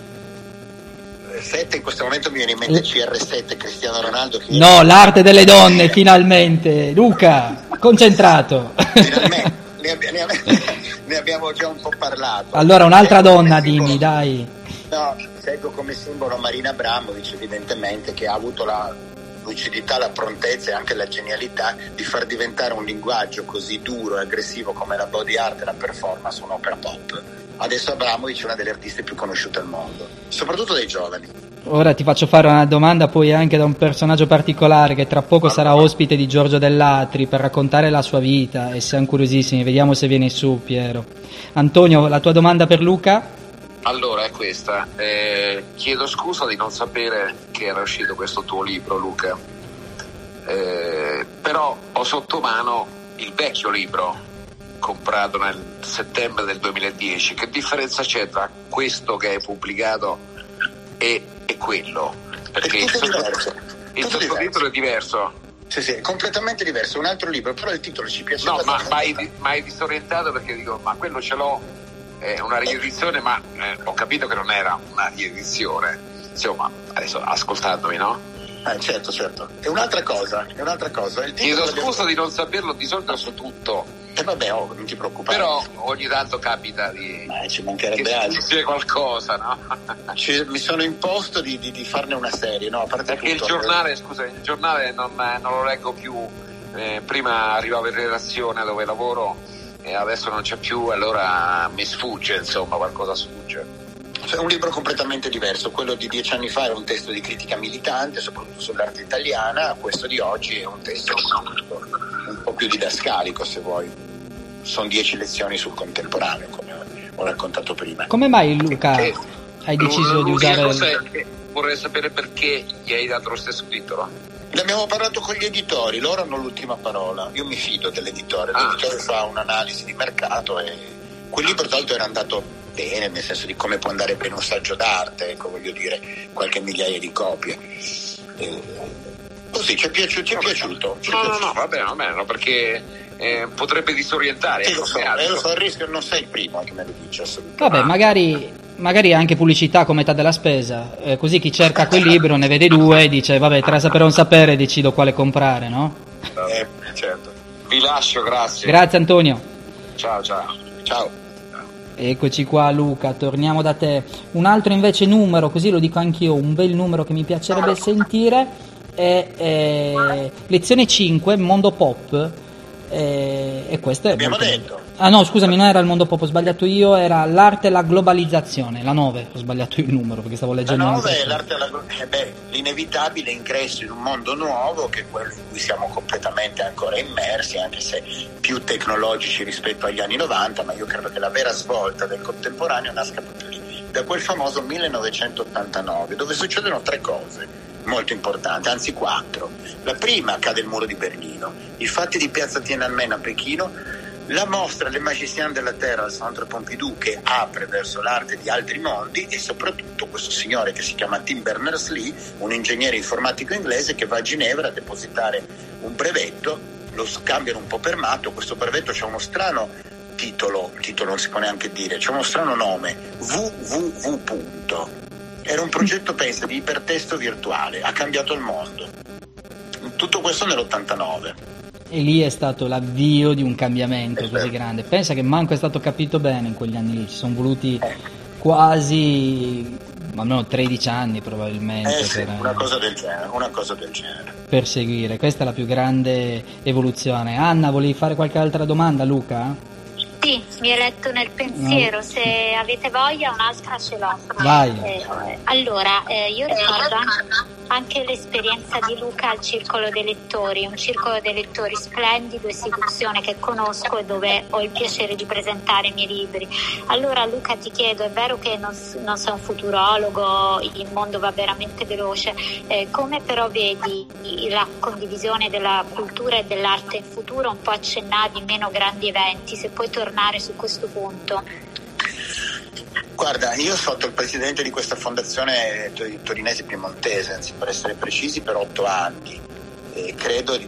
7 in questo momento mi viene in mente CR7 Cristiano Ronaldo no l'arte delle donne finalmente Luca Concentrato. Finalmente, ne, abbi- ne abbi- ne abbiamo già un po' parlato. Allora, un'altra Seguo donna, simbolo- dimmi, dai. No, seguo come simbolo Marina Abramovic, evidentemente, che ha avuto la lucidità, la prontezza e anche la genialità di far diventare un linguaggio così duro e aggressivo come la body art e la performance un'opera pop. Adesso Abramovic è una delle artiste più conosciute al mondo, soprattutto dai giovani. Ora ti faccio fare una domanda poi anche da un personaggio particolare che tra poco sarà ospite di Giorgio Dell'Atri per raccontare la sua vita e siamo curiosissimi, vediamo se viene su Piero. Antonio, la tua domanda per Luca? Allora è questa, Eh, chiedo scusa di non sapere che era uscito questo tuo libro Luca, Eh, però ho sotto mano il vecchio libro comprato nel settembre del 2010, che differenza c'è tra questo che hai pubblicato e, e quello? Perché È il, sotto- il sottotitolo è diverso. Sì, sì, è completamente diverso, un altro libro, però il titolo ci piace. No, ma mai, mai disorientato perché dico, ma quello ce l'ho, è una riedizione, ma eh, ho capito che non era una riedizione. Insomma, adesso ascoltandomi, no? Eh, certo, certo. E un'altra cosa, è un'altra cosa. Chiedo scusa di non saperlo, di solito so tutto, E vabbè, oh, non ti preoccupare. però ogni tanto capita di... Eh, ci che mancherebbe altro. succede qualcosa, no? Ci- mi sono imposto di, di- di farne una serie, no? A parte Perché il tutto, giornale, scusa, il giornale non, non lo leggo più, eh, prima arrivavo in redazione dove lavoro e adesso non c'è più, allora mi sfugge, insomma, qualcosa sfugge. È un libro completamente diverso, quello di dieci anni fa era un testo di critica militante, soprattutto sull'arte italiana, questo di oggi è un testo un po' più didascalico, se vuoi. Sono dieci lezioni sul contemporaneo, come ho raccontato prima. Come mai Luca Eh, hai deciso di usare... cosa è che vorrei sapere perché gli hai dato lo stesso titolo. Ne abbiamo parlato con gli editori, loro hanno l'ultima parola. Io mi fido dell'editore, Ah. l'editore fa un'analisi di mercato e quel libro tra l'altro era andato bene, nel senso di come può andare bene un saggio d'arte, ecco voglio dire, qualche migliaia di copie. Eh, così ci è piaciuto, ci è piaciuto. ci è No, no, piaciuto. no, va bene, va bene, no, perché eh, potrebbe disorientare. Sì, lo so, eh, lo so, il rischio non sei il primo che me lo dice assolutamente. Vabbè, magari, magari anche pubblicità come metà della spesa, eh, così chi cerca quel libro ne vede due e dice vabbè tra sapere o non sapere decido quale comprare, no? Eh, certo. Vi lascio, grazie. Grazie Antonio. ciao, ciao. Ciao. Eccoci qua Luca, torniamo da te. Un altro invece numero, così lo dico anch'io, un bel numero che mi piacerebbe sentire è eh, lezione 5, mondo pop. Eh, e questo è Abbiamo molto detto. Ah no, scusami, non era il mondo pop, ho sbagliato io, era l'arte e la globalizzazione, la 9, ho sbagliato il numero perché stavo La leggendo nove un'altra è cosa. l'arte della- eh beh, l'inevitabile ingresso in un mondo nuovo che è quello in cui siamo completamente ancora immersi, anche se più tecnologici rispetto agli anni 90, ma io credo che la vera svolta del contemporaneo nasca proprio lì, da quel famoso 1989, dove succedono tre cose molto importanti, anzi quattro. La prima cade il muro di Berlino, i fatti di piazza Tiananmen a Pechino, la mostra Le Magiciens della Terra al Centre Pompidou che apre verso l'arte di altri mondi e soprattutto questo signore che si chiama Tim Berners-Lee, un ingegnere informatico inglese che va a Ginevra a depositare un brevetto, lo scambiano un po' per matto, questo brevetto c'è uno strano titolo, titolo non si può neanche dire, c'è uno strano nome, www. Era un progetto, pensa, di ipertesto virtuale, ha cambiato il mondo. Tutto questo nell'89. E lì è stato l'avvio di un cambiamento Eh, così grande. Pensa che manco è stato capito bene in quegli anni lì, ci sono voluti Eh. quasi almeno 13 anni probabilmente Eh sì, per, una cosa del genere, una cosa del genere. per seguire. Questa è la più grande evoluzione. Anna, volevi fare qualche altra domanda, Luca? Sì, mi è letto nel pensiero, se avete voglia un'altra ce l'ho. Vai. Eh, allora, eh, io ricordo anche, anche l'esperienza di Luca al Circolo dei Lettori, un circolo dei lettori splendido, istituzione che conosco e dove ho il piacere di presentare i miei libri. Allora Luca ti chiedo, è vero che non, non sei un futurologo, il mondo va veramente veloce, eh, come però vedi la condivisione della cultura e dell'arte in futuro? Un po' accennavi, meno grandi eventi, se puoi tornare su questo punto. Guarda, io sono stato il presidente di questa fondazione to- torinese piemontese, anzi per essere precisi, per otto anni e credo di,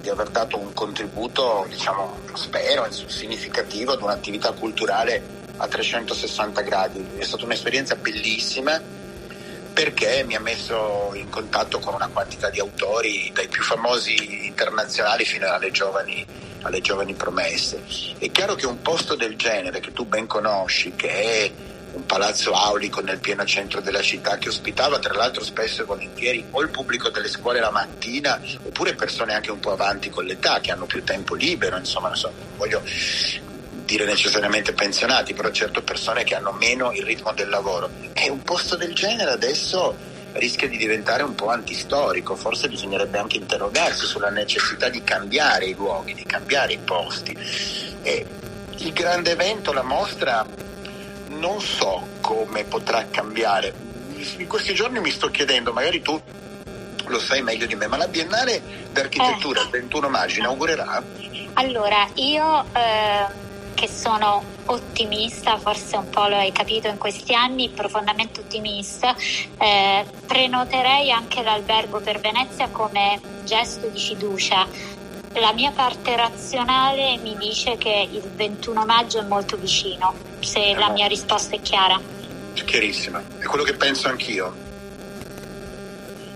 di aver dato un contributo, diciamo, spero, significativo ad un'attività culturale a 360 gradi. È stata un'esperienza bellissima perché mi ha messo in contatto con una quantità di autori, dai più famosi internazionali fino alle giovani alle giovani promesse. È chiaro che un posto del genere che tu ben conosci, che è un palazzo aulico nel pieno centro della città che ospitava tra l'altro spesso e volentieri o il pubblico delle scuole la mattina oppure persone anche un po' avanti con l'età che hanno più tempo libero, insomma, non so, voglio dire necessariamente pensionati, però certo persone che hanno meno il ritmo del lavoro. E un posto del genere adesso rischia di diventare un po' antistorico, forse bisognerebbe anche interrogarsi sulla necessità di cambiare i luoghi, di cambiare i posti. E il grande evento, la mostra, non so come potrà cambiare. In questi giorni mi sto chiedendo, magari tu lo sai meglio di me, ma la Biennale d'Architettura il 21 maggio inaugurerà? Allora, io eh, che sono ottimista, forse un po' lo hai capito in questi anni, profondamente ottimista, eh, prenoterei anche l'albergo per Venezia come gesto di fiducia. La mia parte razionale mi dice che il 21 maggio è molto vicino, se la mia risposta è chiara. È chiarissima, è quello che penso anch'io.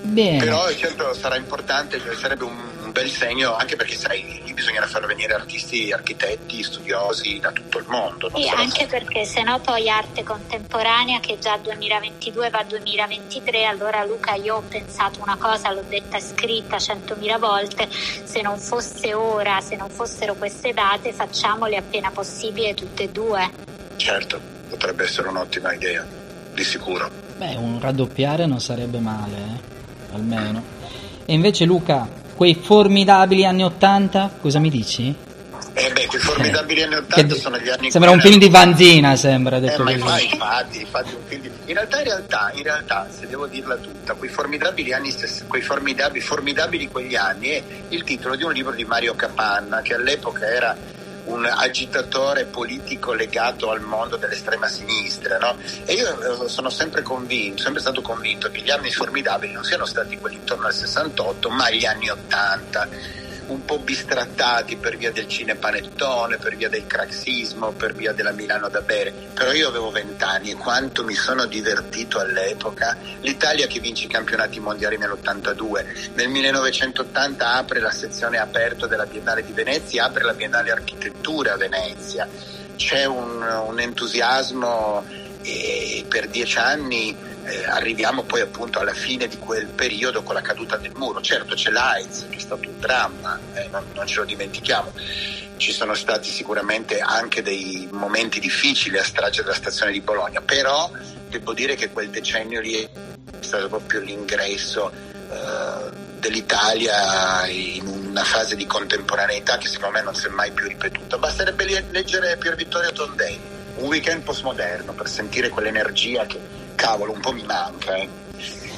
Bene. Però certo sarà importante, cioè sarebbe un, un bel segno anche perché sai, lì bisognerà far venire artisti, architetti, studiosi da tutto il mondo. Sì, anche perché se no poi arte contemporanea che già 2022 va 2023, allora Luca io ho pensato una cosa, l'ho detta e scritta centomila volte, se non fosse ora, se non fossero queste date facciamole appena possibile tutte e due. Certo, potrebbe essere un'ottima idea, di sicuro. Beh, un raddoppiare non sarebbe male, eh? almeno. E invece Luca, quei formidabili anni Ottanta, cosa mi dici? Eh beh, quei formidabili anni Ottanta sono gli anni Sembra un film di Vanzina, sembra, detto eh. Ma infatti, infatti un film di... In realtà, in realtà, in realtà, se devo dirla tutta, quei formidabili anni, quei formidabili, formidabili quegli anni è il titolo di un libro di Mario Capanna, che all'epoca era un agitatore politico legato al mondo dell'estrema sinistra. No? E io eh, sono sempre convinto, sempre stato convinto che gli anni formidabili non siano stati quelli intorno al 68, ma gli anni 80 un po' bistrattati per via del cinepanettone, per via del craxismo, per via della Milano da bere. Però io avevo vent'anni e quanto mi sono divertito all'epoca. L'Italia che vince i campionati mondiali nell'82, nel 1980 apre la sezione aperta della Biennale di Venezia, apre la Biennale Architettura a Venezia. C'è un, un entusiasmo e per dieci anni eh, arriviamo poi appunto alla fine di quel periodo con la caduta del muro. Certo c'è l'AIDS che è stato un dramma, eh, non, non, ce lo dimentichiamo. Ci sono stati sicuramente anche dei momenti difficili a strage della stazione di Bologna, però devo dire che quel decennio lì è stato proprio l'ingresso eh, dell'Italia in una fase di contemporaneità che secondo me non si è mai più ripetuta. Basterebbe leggere Pier Vittorio Tondelli, un weekend postmoderno per sentire quell'energia che cavolo un po' mi manca. Eh.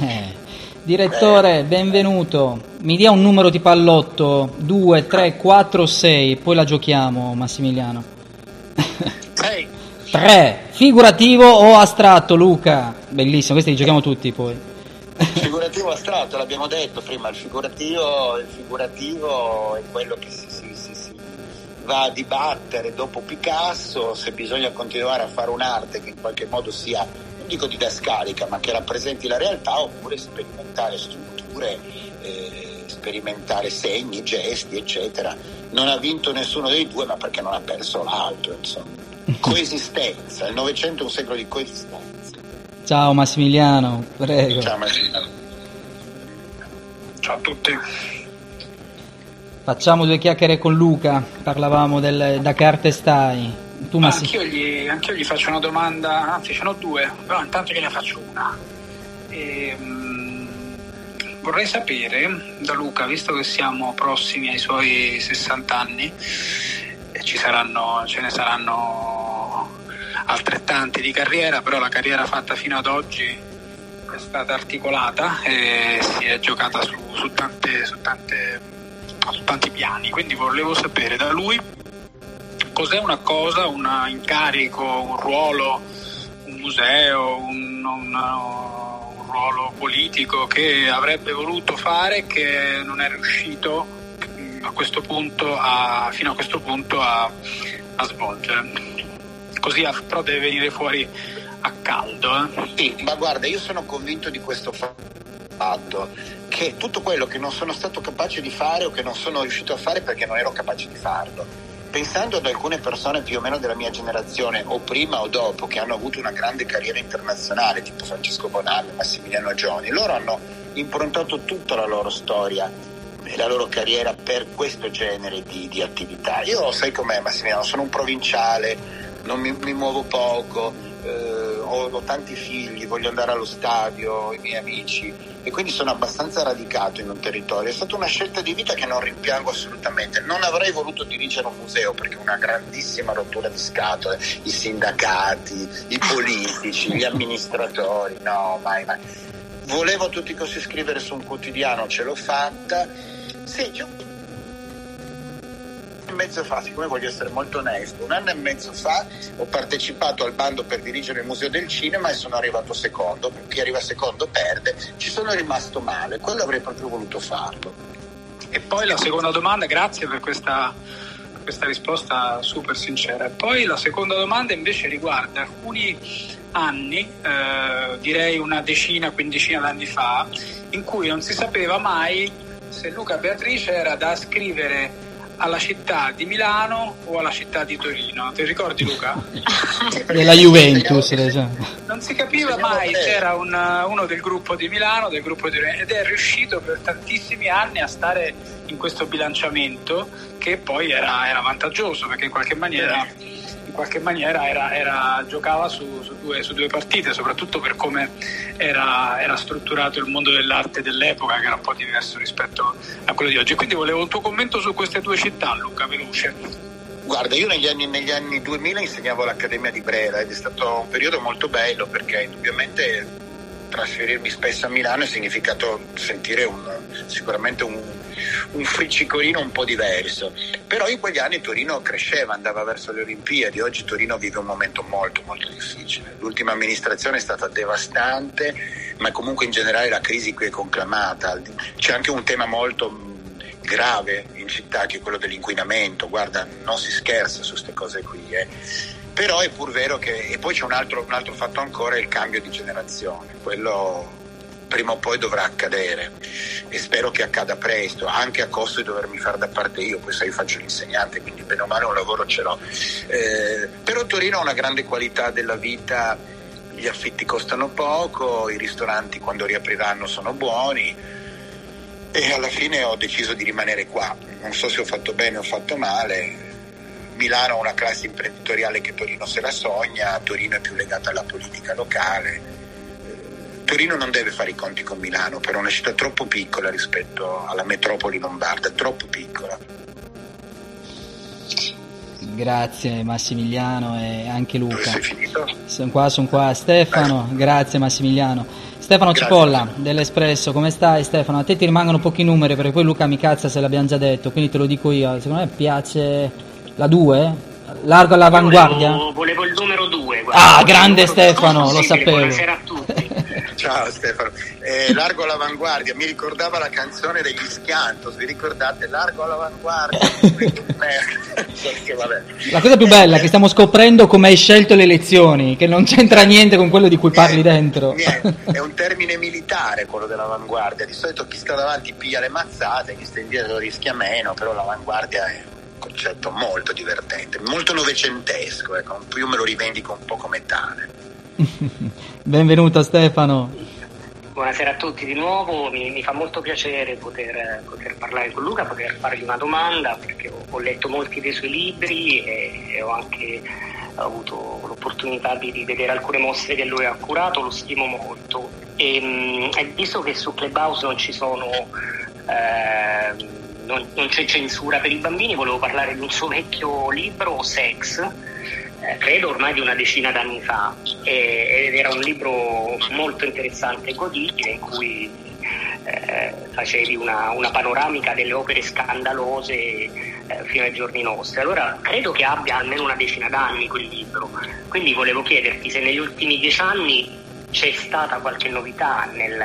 Eh. Direttore, eh. benvenuto. Mi dia un numero di pallotto 2, 3, 4, 6, poi la giochiamo Massimiliano. 6. 3. Figurativo o astratto, Luca? Bellissimo, questi li giochiamo tutti poi. Figurativo astratto, l'abbiamo detto prima, il figurativo, il figurativo è quello che si, si, si, si, va a dibattere dopo Picasso, se bisogna continuare a fare un'arte che in qualche modo sia dico didascalica, ma che rappresenti la realtà, oppure sperimentare strutture, eh, sperimentare segni, gesti, eccetera. Non ha vinto nessuno dei due, ma perché non ha perso l'altro, insomma. Coesistenza, il Novecento è un secolo di coesistenza. Ciao Massimiliano, prego. Ciao Massimiliano. Ciao a tutti. Facciamo due chiacchiere con Luca, parlavamo del, da che arte stai. Tu, Ma anch'io, gli, anch'io, gli, faccio una domanda, anzi ce n'ho due, però intanto gliene faccio una. E, um, vorrei sapere da Luca, visto che siamo prossimi ai suoi 60 anni, e saranno, ce ne saranno altrettanti di carriera, però la carriera fatta fino ad oggi è stata articolata e si è giocata su, su, tante, su, tante, su tanti piani, quindi volevo sapere da lui cos'è una cosa, un incarico, un ruolo, un museo, un, un, un ruolo politico che avrebbe voluto fare che non è riuscito a questo punto a, fino a questo punto a, a svolgere. Così però deve venire fuori a caldo. Eh? Sì, ma guarda, io sono convinto di questo fatto che tutto quello che non sono stato capace di fare o che non sono riuscito a fare perché non ero capace di farlo. Pensando ad alcune persone più o meno della mia generazione, o prima o dopo, che hanno avuto una grande carriera internazionale, tipo Francesco Bonaldo, Massimiliano Gioni, loro hanno improntato tutta la loro storia e la loro carriera per questo genere di, di attività. Io sai com'è Massimiliano, sono un provinciale, non mi, mi muovo poco, eh, ho, ho, tanti figli, voglio andare allo stadio, i miei amici e quindi sono abbastanza radicato in un territorio. È stata una scelta di vita che non rimpiango assolutamente. Non avrei voluto dirigere un museo perché è una grandissima rottura di scatole, i sindacati, i politici, gli amministratori, no, mai, mai. Volevo a tutti i costi scrivere su un quotidiano, ce l'ho fatta. Sì, e mezzo fa, siccome voglio essere molto onesto, un anno e mezzo fa ho partecipato al bando per dirigere il Museo del Cinema e sono arrivato secondo, chi arriva secondo perde, ci sono rimasto male, quello avrei proprio voluto farlo. E poi la seconda domanda, grazie per questa, questa risposta super sincera. E poi la seconda domanda invece riguarda alcuni anni, eh, direi una decina, quindicina d'anni fa, in cui non si sapeva mai se Luca Beatrice era da scrivere alla città di Milano o alla città di Torino. Ti ricordi Luca? Della Juventus. Non si capiva mai, c'era un, uno del gruppo di Milano, del gruppo di Torino ed è riuscito per tantissimi anni a stare in questo bilanciamento che poi era, era vantaggioso perché in qualche maniera in qualche maniera era, era, giocava su, su, due, su, due, partite, soprattutto per come era, era, strutturato il mondo dell'arte dell'epoca, che era un po' diverso rispetto a quello di oggi. Quindi volevo un tuo commento su queste due città, Luca, veloce. Guarda, io negli anni, negli anni 2000 insegnavo all'Accademia di Brera ed è stato un periodo molto bello perché indubbiamente trasferirmi spesso a Milano è significato sentire un, sicuramente un, un friccicolino un po' diverso. Però in quegli anni Torino cresceva, andava verso le Olimpiadi, oggi Torino vive un momento molto molto difficile. L'ultima amministrazione è stata devastante, ma comunque in generale la crisi qui è conclamata. C'è anche un tema molto grave in città che è quello dell'inquinamento, guarda, non si scherza su queste cose qui. Eh però è pur vero che e poi c'è un altro, un altro fatto ancora il cambio di generazione. Quello prima o poi dovrà accadere. E spero che accada presto, anche a costo di dovermi fare da parte io, poi sai io faccio l'insegnante, quindi bene o male un lavoro ce l'ho. Eh, però Torino ha una grande qualità della vita, gli affitti costano poco, i ristoranti quando riapriranno sono buoni. E alla fine ho deciso di rimanere qua. Non so se ho fatto bene o fatto male, Milano ha una classe imprenditoriale che Torino se la sogna, Torino è più legata alla politica locale. Eh, Torino non deve fare i conti con Milano, però è una città troppo piccola rispetto alla metropoli lombarda, troppo piccola. Grazie Massimiliano e anche Luca. Sei finito? Sono qua, sono qua. Stefano, eh. grazie Massimiliano. Stefano grazie. Cipolla dell'Espresso, come stai Stefano? A te ti rimangono pochi numeri perché poi Luca mi cazza se l'abbiamo già detto, quindi te lo dico io. Secondo me piace la 2? Largo all'avanguardia? Volevo, volevo il numero 2. Ah, grande Stefano, lo sapevo. Buonasera a tutti. Ciao Stefano. Eh, largo all'avanguardia, mi ricordava la canzone degli Schiantos, vi ricordate? Largo all'avanguardia. la cosa più bella è che stiamo scoprendo come hai scelto le lezioni, che non c'entra niente con quello di cui parli dentro. Niente. È un termine militare quello dell'avanguardia, di solito chi sta davanti piglia le mazzate, chi sta indietro rischia meno, però l'avanguardia è concetto molto divertente, molto novecentesco, ecco, io me lo rivendico un po' come tale. Benvenuto Stefano. Buonasera a tutti di nuovo, mi, mi fa molto piacere poter, poter, parlare con Luca, poter fargli una domanda perché ho, ho letto molti dei suoi libri e, e ho anche avuto l'opportunità di, di, vedere alcune mostre che lui ha curato, lo stimo molto. E, mm, e visto che su Clubhouse non ci sono... Eh, non, non, c'è censura per i bambini, volevo parlare di un suo vecchio libro, Sex, eh, credo ormai di una decina d'anni fa, e, ed era un libro molto interessante e godibile in cui eh, facevi una, una, panoramica delle opere scandalose eh, fino ai giorni nostri. Allora credo che abbia almeno una decina d'anni quel libro, quindi volevo chiederti se negli ultimi dieci anni c'è stata qualche novità nel,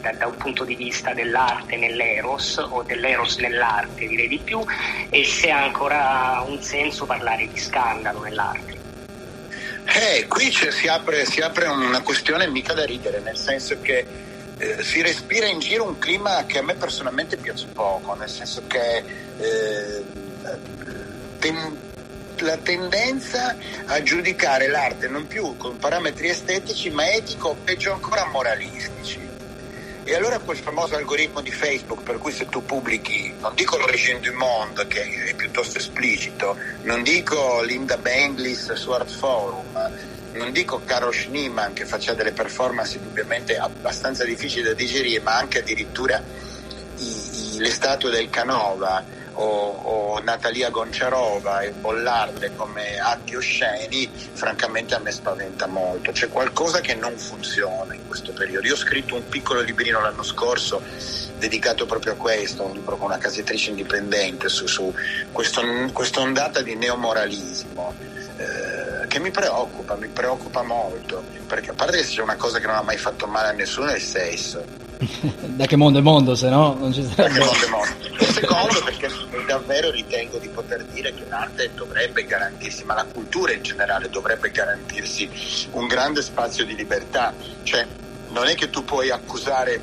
da, da, un punto di vista dell'arte nell'eros o dell'eros nell'arte direi di più e se ha ancora un senso parlare di scandalo nell'arte. Eh, qui si apre, si apre una questione mica da ridere, nel senso che eh, si respira in giro un clima che a me personalmente piace poco, nel senso che eh, ten, la tendenza a giudicare l'arte non più con parametri estetici ma etico peggio ancora moralistici. E allora quel famoso algoritmo di Facebook per cui se tu pubblichi, non dico l'origine du monde che è piuttosto esplicito, non dico Linda Benglis su Art Forum, non dico Caro Schneeman che faccia delle performance indubbiamente abbastanza difficili da digerire, ma anche addirittura i, i, le statue del Canova o, o Natalia Gonciarova e bollarle come atti osceni, francamente a me spaventa molto. C'è qualcosa che non funziona in questo periodo. Io ho scritto un piccolo librino l'anno scorso dedicato proprio a questo, un libro con una casettrice indipendente su, su questa ondata di neomoralismo. Eh, che mi preoccupa, mi preoccupa molto, perché a parte che c'è una cosa che non ha mai fatto male a nessuno è il sesso. da che mondo è mondo, se no non ci sarebbe. Da che mondo è mondo. Secondo perché davvero ritengo di poter dire che l'arte dovrebbe garantirsi, ma la cultura in generale dovrebbe garantirsi un grande spazio di libertà. Cioè, non è che tu puoi accusare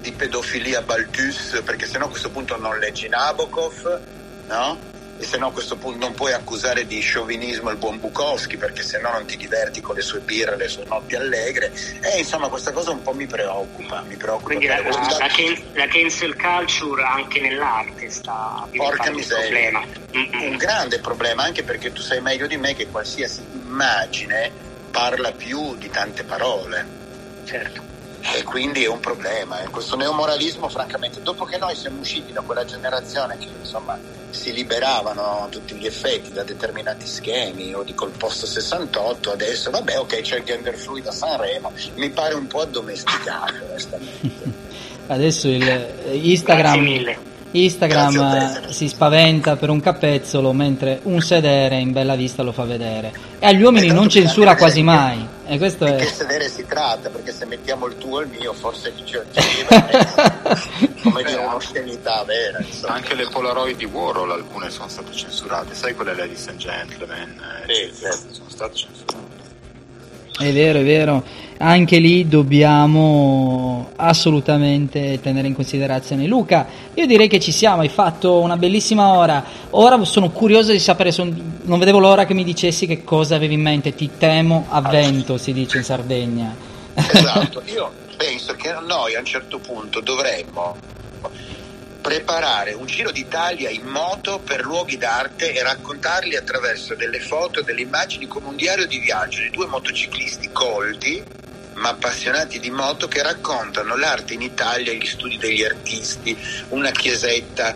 di pedofilia Balthus perché sennò a questo punto non leggi Nabokov, no? E se no a questo punto non puoi accusare di sciovinismo il buon Bukowski perché se no non ti diverti con le sue birre, le sue notti allegre. E insomma questa cosa un po' mi preoccupa, mi preoccupa. Quindi la, la, la, la, cancel culture anche nell'arte sta Porca miseria. un problema un grande problema anche perché tu sai meglio di me che qualsiasi immagine parla più di tante parole. Certo e quindi è un problema. E questo neomoralismo, francamente, dopo che noi siamo usciti da quella generazione che insomma si liberavano a tutti gli effetti da determinati schemi o di col post 68, adesso vabbè ok c'è il gender fluid a Sanremo, mi pare un po' addomesticato onestamente. Adesso il Instagram Instagram si spaventa per un capezzolo mentre un sedere in bella vista lo fa vedere. E agli uomini non censura quasi mai. E questo di è... che sedere si tratta perché se mettiamo il tuo e il mio forse ci arriva come dire un'oscenità vera insomma. anche le polaroid di Warhol alcune sono state censurate. Sai quelle Ladies and Gentlemen eh, sì, certo. sono state censurate è vero, è vero, anche lì dobbiamo assolutamente tenere in considerazione. Luca, io direi che ci siamo, hai fatto una bellissima ora. Ora sono curioso di sapere, son, non vedevo l'ora che mi dicessi che cosa avevi in mente. Ti temo a vento, si dice in Sardegna. Esatto, io penso che noi a un certo punto dovremmo preparare un giro d'Italia in moto per luoghi d'arte e raccontarli attraverso delle foto delle immagini come un diario di viaggio di due motociclisti colti ma appassionati di moto che raccontano l'arte in Italia, gli studi degli artisti, una chiesetta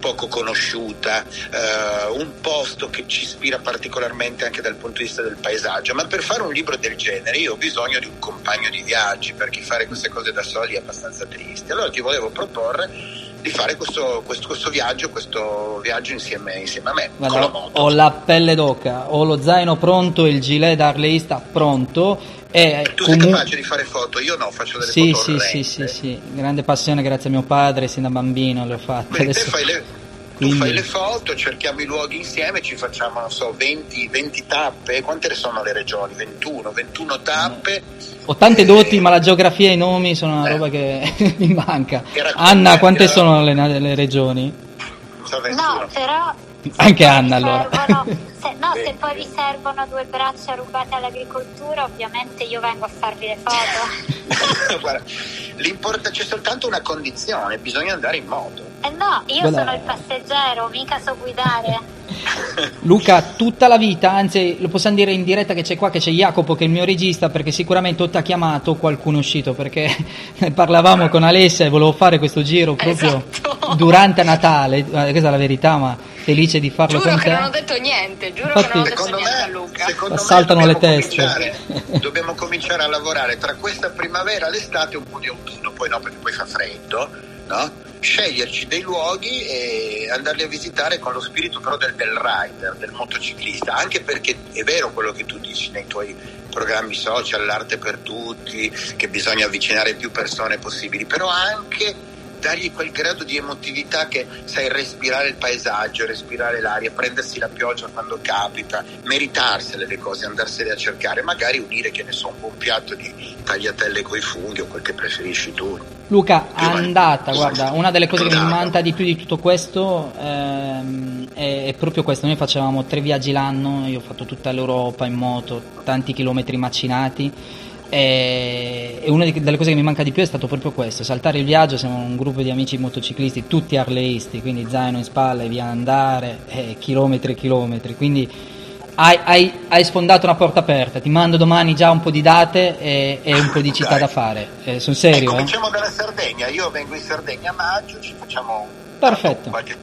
poco conosciuta, eh, un posto che ci ispira particolarmente anche dal punto di vista del paesaggio, ma per fare un libro del genere io ho bisogno di un compagno di viaggi perché fare queste cose da soli è abbastanza triste. Allora ti volevo proporre di fare questo, questo, questo, viaggio, questo viaggio insieme, insieme a me. Guarda, ho la pelle d'oca, ho lo zaino pronto, il gilet d'arleista pronto. E tu comu- sei capace di fare foto? Io no, faccio delle sì, foto. Sì, sì, sì, sì, grande passione grazie a mio padre, sin da bambino le ho fatte. Adesso... fai le. Tu fai le foto, cerchiamo i luoghi insieme, ci facciamo, non so, 20, 20 tappe. Quante ne sono le regioni? 21, 21 tappe. Ho tante doti, ma la geografia e i nomi sono una eh. roba che mi manca. Anna, quante sono le, le regioni? No, però anche Anna allora. Se, no, se poi vi servono due braccia rubate all'agricoltura, ovviamente io vengo a farvi le foto. Guarda, c'è soltanto una condizione, bisogna andare in moto. Eh no, io Guarda. sono il passeggero, mica so guidare. Luca, tutta la vita, anzi lo possiamo dire in diretta che c'è qua, che c'è Jacopo che è il mio regista perché sicuramente o ti ha chiamato qualcuno è uscito perché parlavamo con Alessia e volevo fare questo giro proprio esatto. durante Natale, questa è la verità ma felice di farlo giuro con te. Giuro che non ho detto niente, giuro Infatti, che non ho detto niente me, a Luca. Saltano le teste. dobbiamo cominciare a lavorare tra questa primavera, l'estate e un po' di autunno, poi no perché poi fa freddo, no? sceglierci dei luoghi e andarli a visitare con lo spirito però del, del rider, del motociclista, anche perché è vero quello che tu dici nei tuoi programmi social, l'arte per tutti, che bisogna avvicinare più persone possibili, però anche dargli quel grado di emotività che sai respirare il paesaggio, respirare l'aria, prendersi la pioggia quando capita, meritarsele le cose, andarsene a cercare, magari unire che ne so un buon piatto di tagliatelle coi funghi o quel che preferisci tu. Luca, andata, guarda, una delle cose che mi manca di più di tutto questo ehm, è, è, proprio questo. Noi facevamo tre viaggi l'anno, io ho fatto tutta l'Europa in moto, tanti chilometri macinati e, una delle cose che mi manca di più è stato proprio questo, saltare il viaggio, siamo un gruppo di amici motociclisti, tutti arleisti, quindi zaino in spalla e via andare, eh, chilometri e chilometri, quindi hai, hai, hai, sfondato una porta aperta, ti mando domani già un po' di date e, e un po' di città Dai. da fare. Eh, sul serio? Eh, cominciamo dalla Sardegna, io vengo in Sardegna a maggio, ci facciamo Perfetto. qualche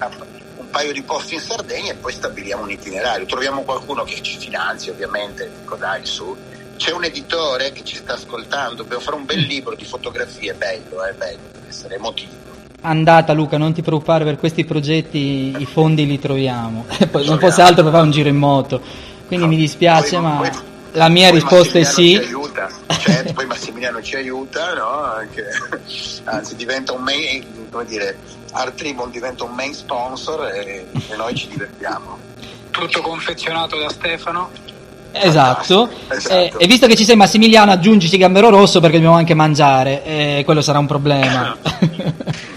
un paio di posti in Sardegna e poi stabiliamo un itinerario. Troviamo qualcuno che ci finanzi, ovviamente, dico dai su. C'è un editore che ci sta ascoltando, dobbiamo fare un bel mm. libro di fotografie, bello, è eh, bello, deve essere emotivo andata Luca, non ti preoccupare per questi progetti, i fondi li troviamo. E poi non fosse altro per fare un giro in moto. Quindi no, mi dispiace, poi, ma poi, la mia risposta è sì. Ci aiuta, certo, poi Massimiliano ci aiuta, no? Anche, anzi diventa un main, come dire, Art Tribune diventa un main sponsor e, e noi ci divertiamo. Tutto confezionato da Stefano. Esatto, esatto. Eh, e visto che ci sei Massimiliano aggiungici Gambero Rosso perché dobbiamo anche mangiare, eh, quello sarà un problema.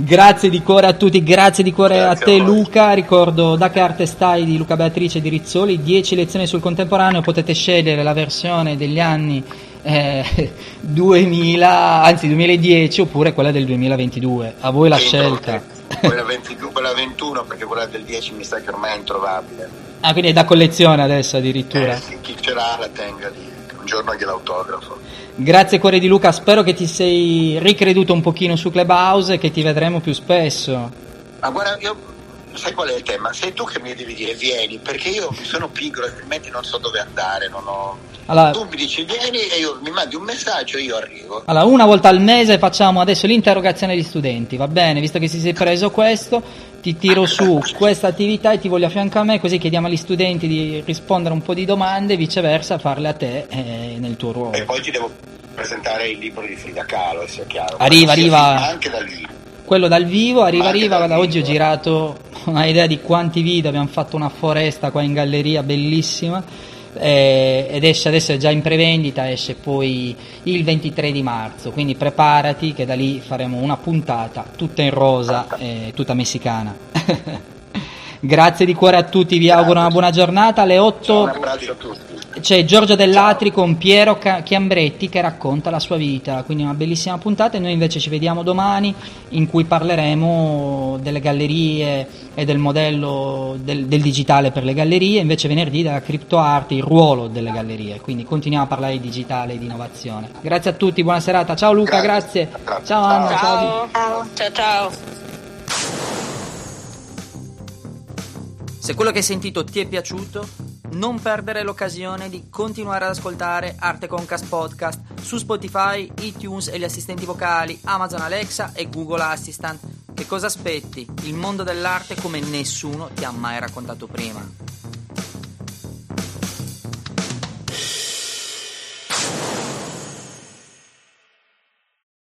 Grazie di cuore a tutti, grazie di cuore grazie a te a Luca, ricordo da che arte stai di Luca Beatrice di Rizzoli, 10 lezioni sul contemporaneo, potete scegliere la versione degli anni eh, 2000, anzi 2010 oppure quella del 2022, a voi la scelta. Quella, 22, quella 21 perché quella del 10 mi sa che ormai è introvabile. Ah quindi è da collezione adesso addirittura? Eh, sì, chi ce l'ha la tenga lì, un giorno gliel'autografo. Grazie cuore di Luca, spero che ti sei ricreduto un pochino su Clubhouse e che ti vedremo più spesso. Ma guarda, io sai qual è il tema? Sei tu che mi devi dire vieni, perché io sono piccolo, altrimenti non so dove andare, non ho... Allora, tu mi dici vieni e io mi mandi un messaggio e io arrivo. Allora, una volta al mese facciamo adesso l'interrogazione agli studenti, va bene? Visto che si sei preso questo, ti tiro su questa attività e ti voglio a fianco a me, così chiediamo agli studenti di rispondere un po' di domande e viceversa farle a te eh, nel tuo ruolo. E poi ti devo presentare il libro di Frida Kahlo, sia chiaro. Arriva, arriva. Anche dal vivo. Quello dal vivo, arriva, arriva. Guarda, oggi ho girato una idea di quanti video, abbiamo fatto una foresta qua in galleria bellissima eh, ed esce adesso è già in prevendita, esce poi il 23 di marzo, quindi preparati che da lì faremo una puntata tutta in rosa, eh, tutta messicana. Grazie di cuore a tutti, vi auguro una buona giornata. Alle 8 un abbraccio a tutti c'è Giorgio Dell'Atri con Piero Chiambretti che racconta la sua vita, quindi una bellissima puntata e noi invece ci vediamo domani in cui parleremo delle gallerie e del modello del, del digitale per le gallerie, invece venerdì della criptoarte, il ruolo delle gallerie, quindi continuiamo a parlare di digitale e di innovazione. Grazie a tutti, buona serata, ciao Luca, grazie, grazie. ciao Anna, ciao. ciao. ciao ciao. Se quello che hai sentito ti è piaciuto, non perdere l'occasione di continuare ad ascoltare Arte Concast Podcast su Spotify, iTunes e gli assistenti vocali, Amazon Alexa e Google Assistant. Che cosa aspetti? Il mondo dell'arte come nessuno ti ha mai raccontato prima.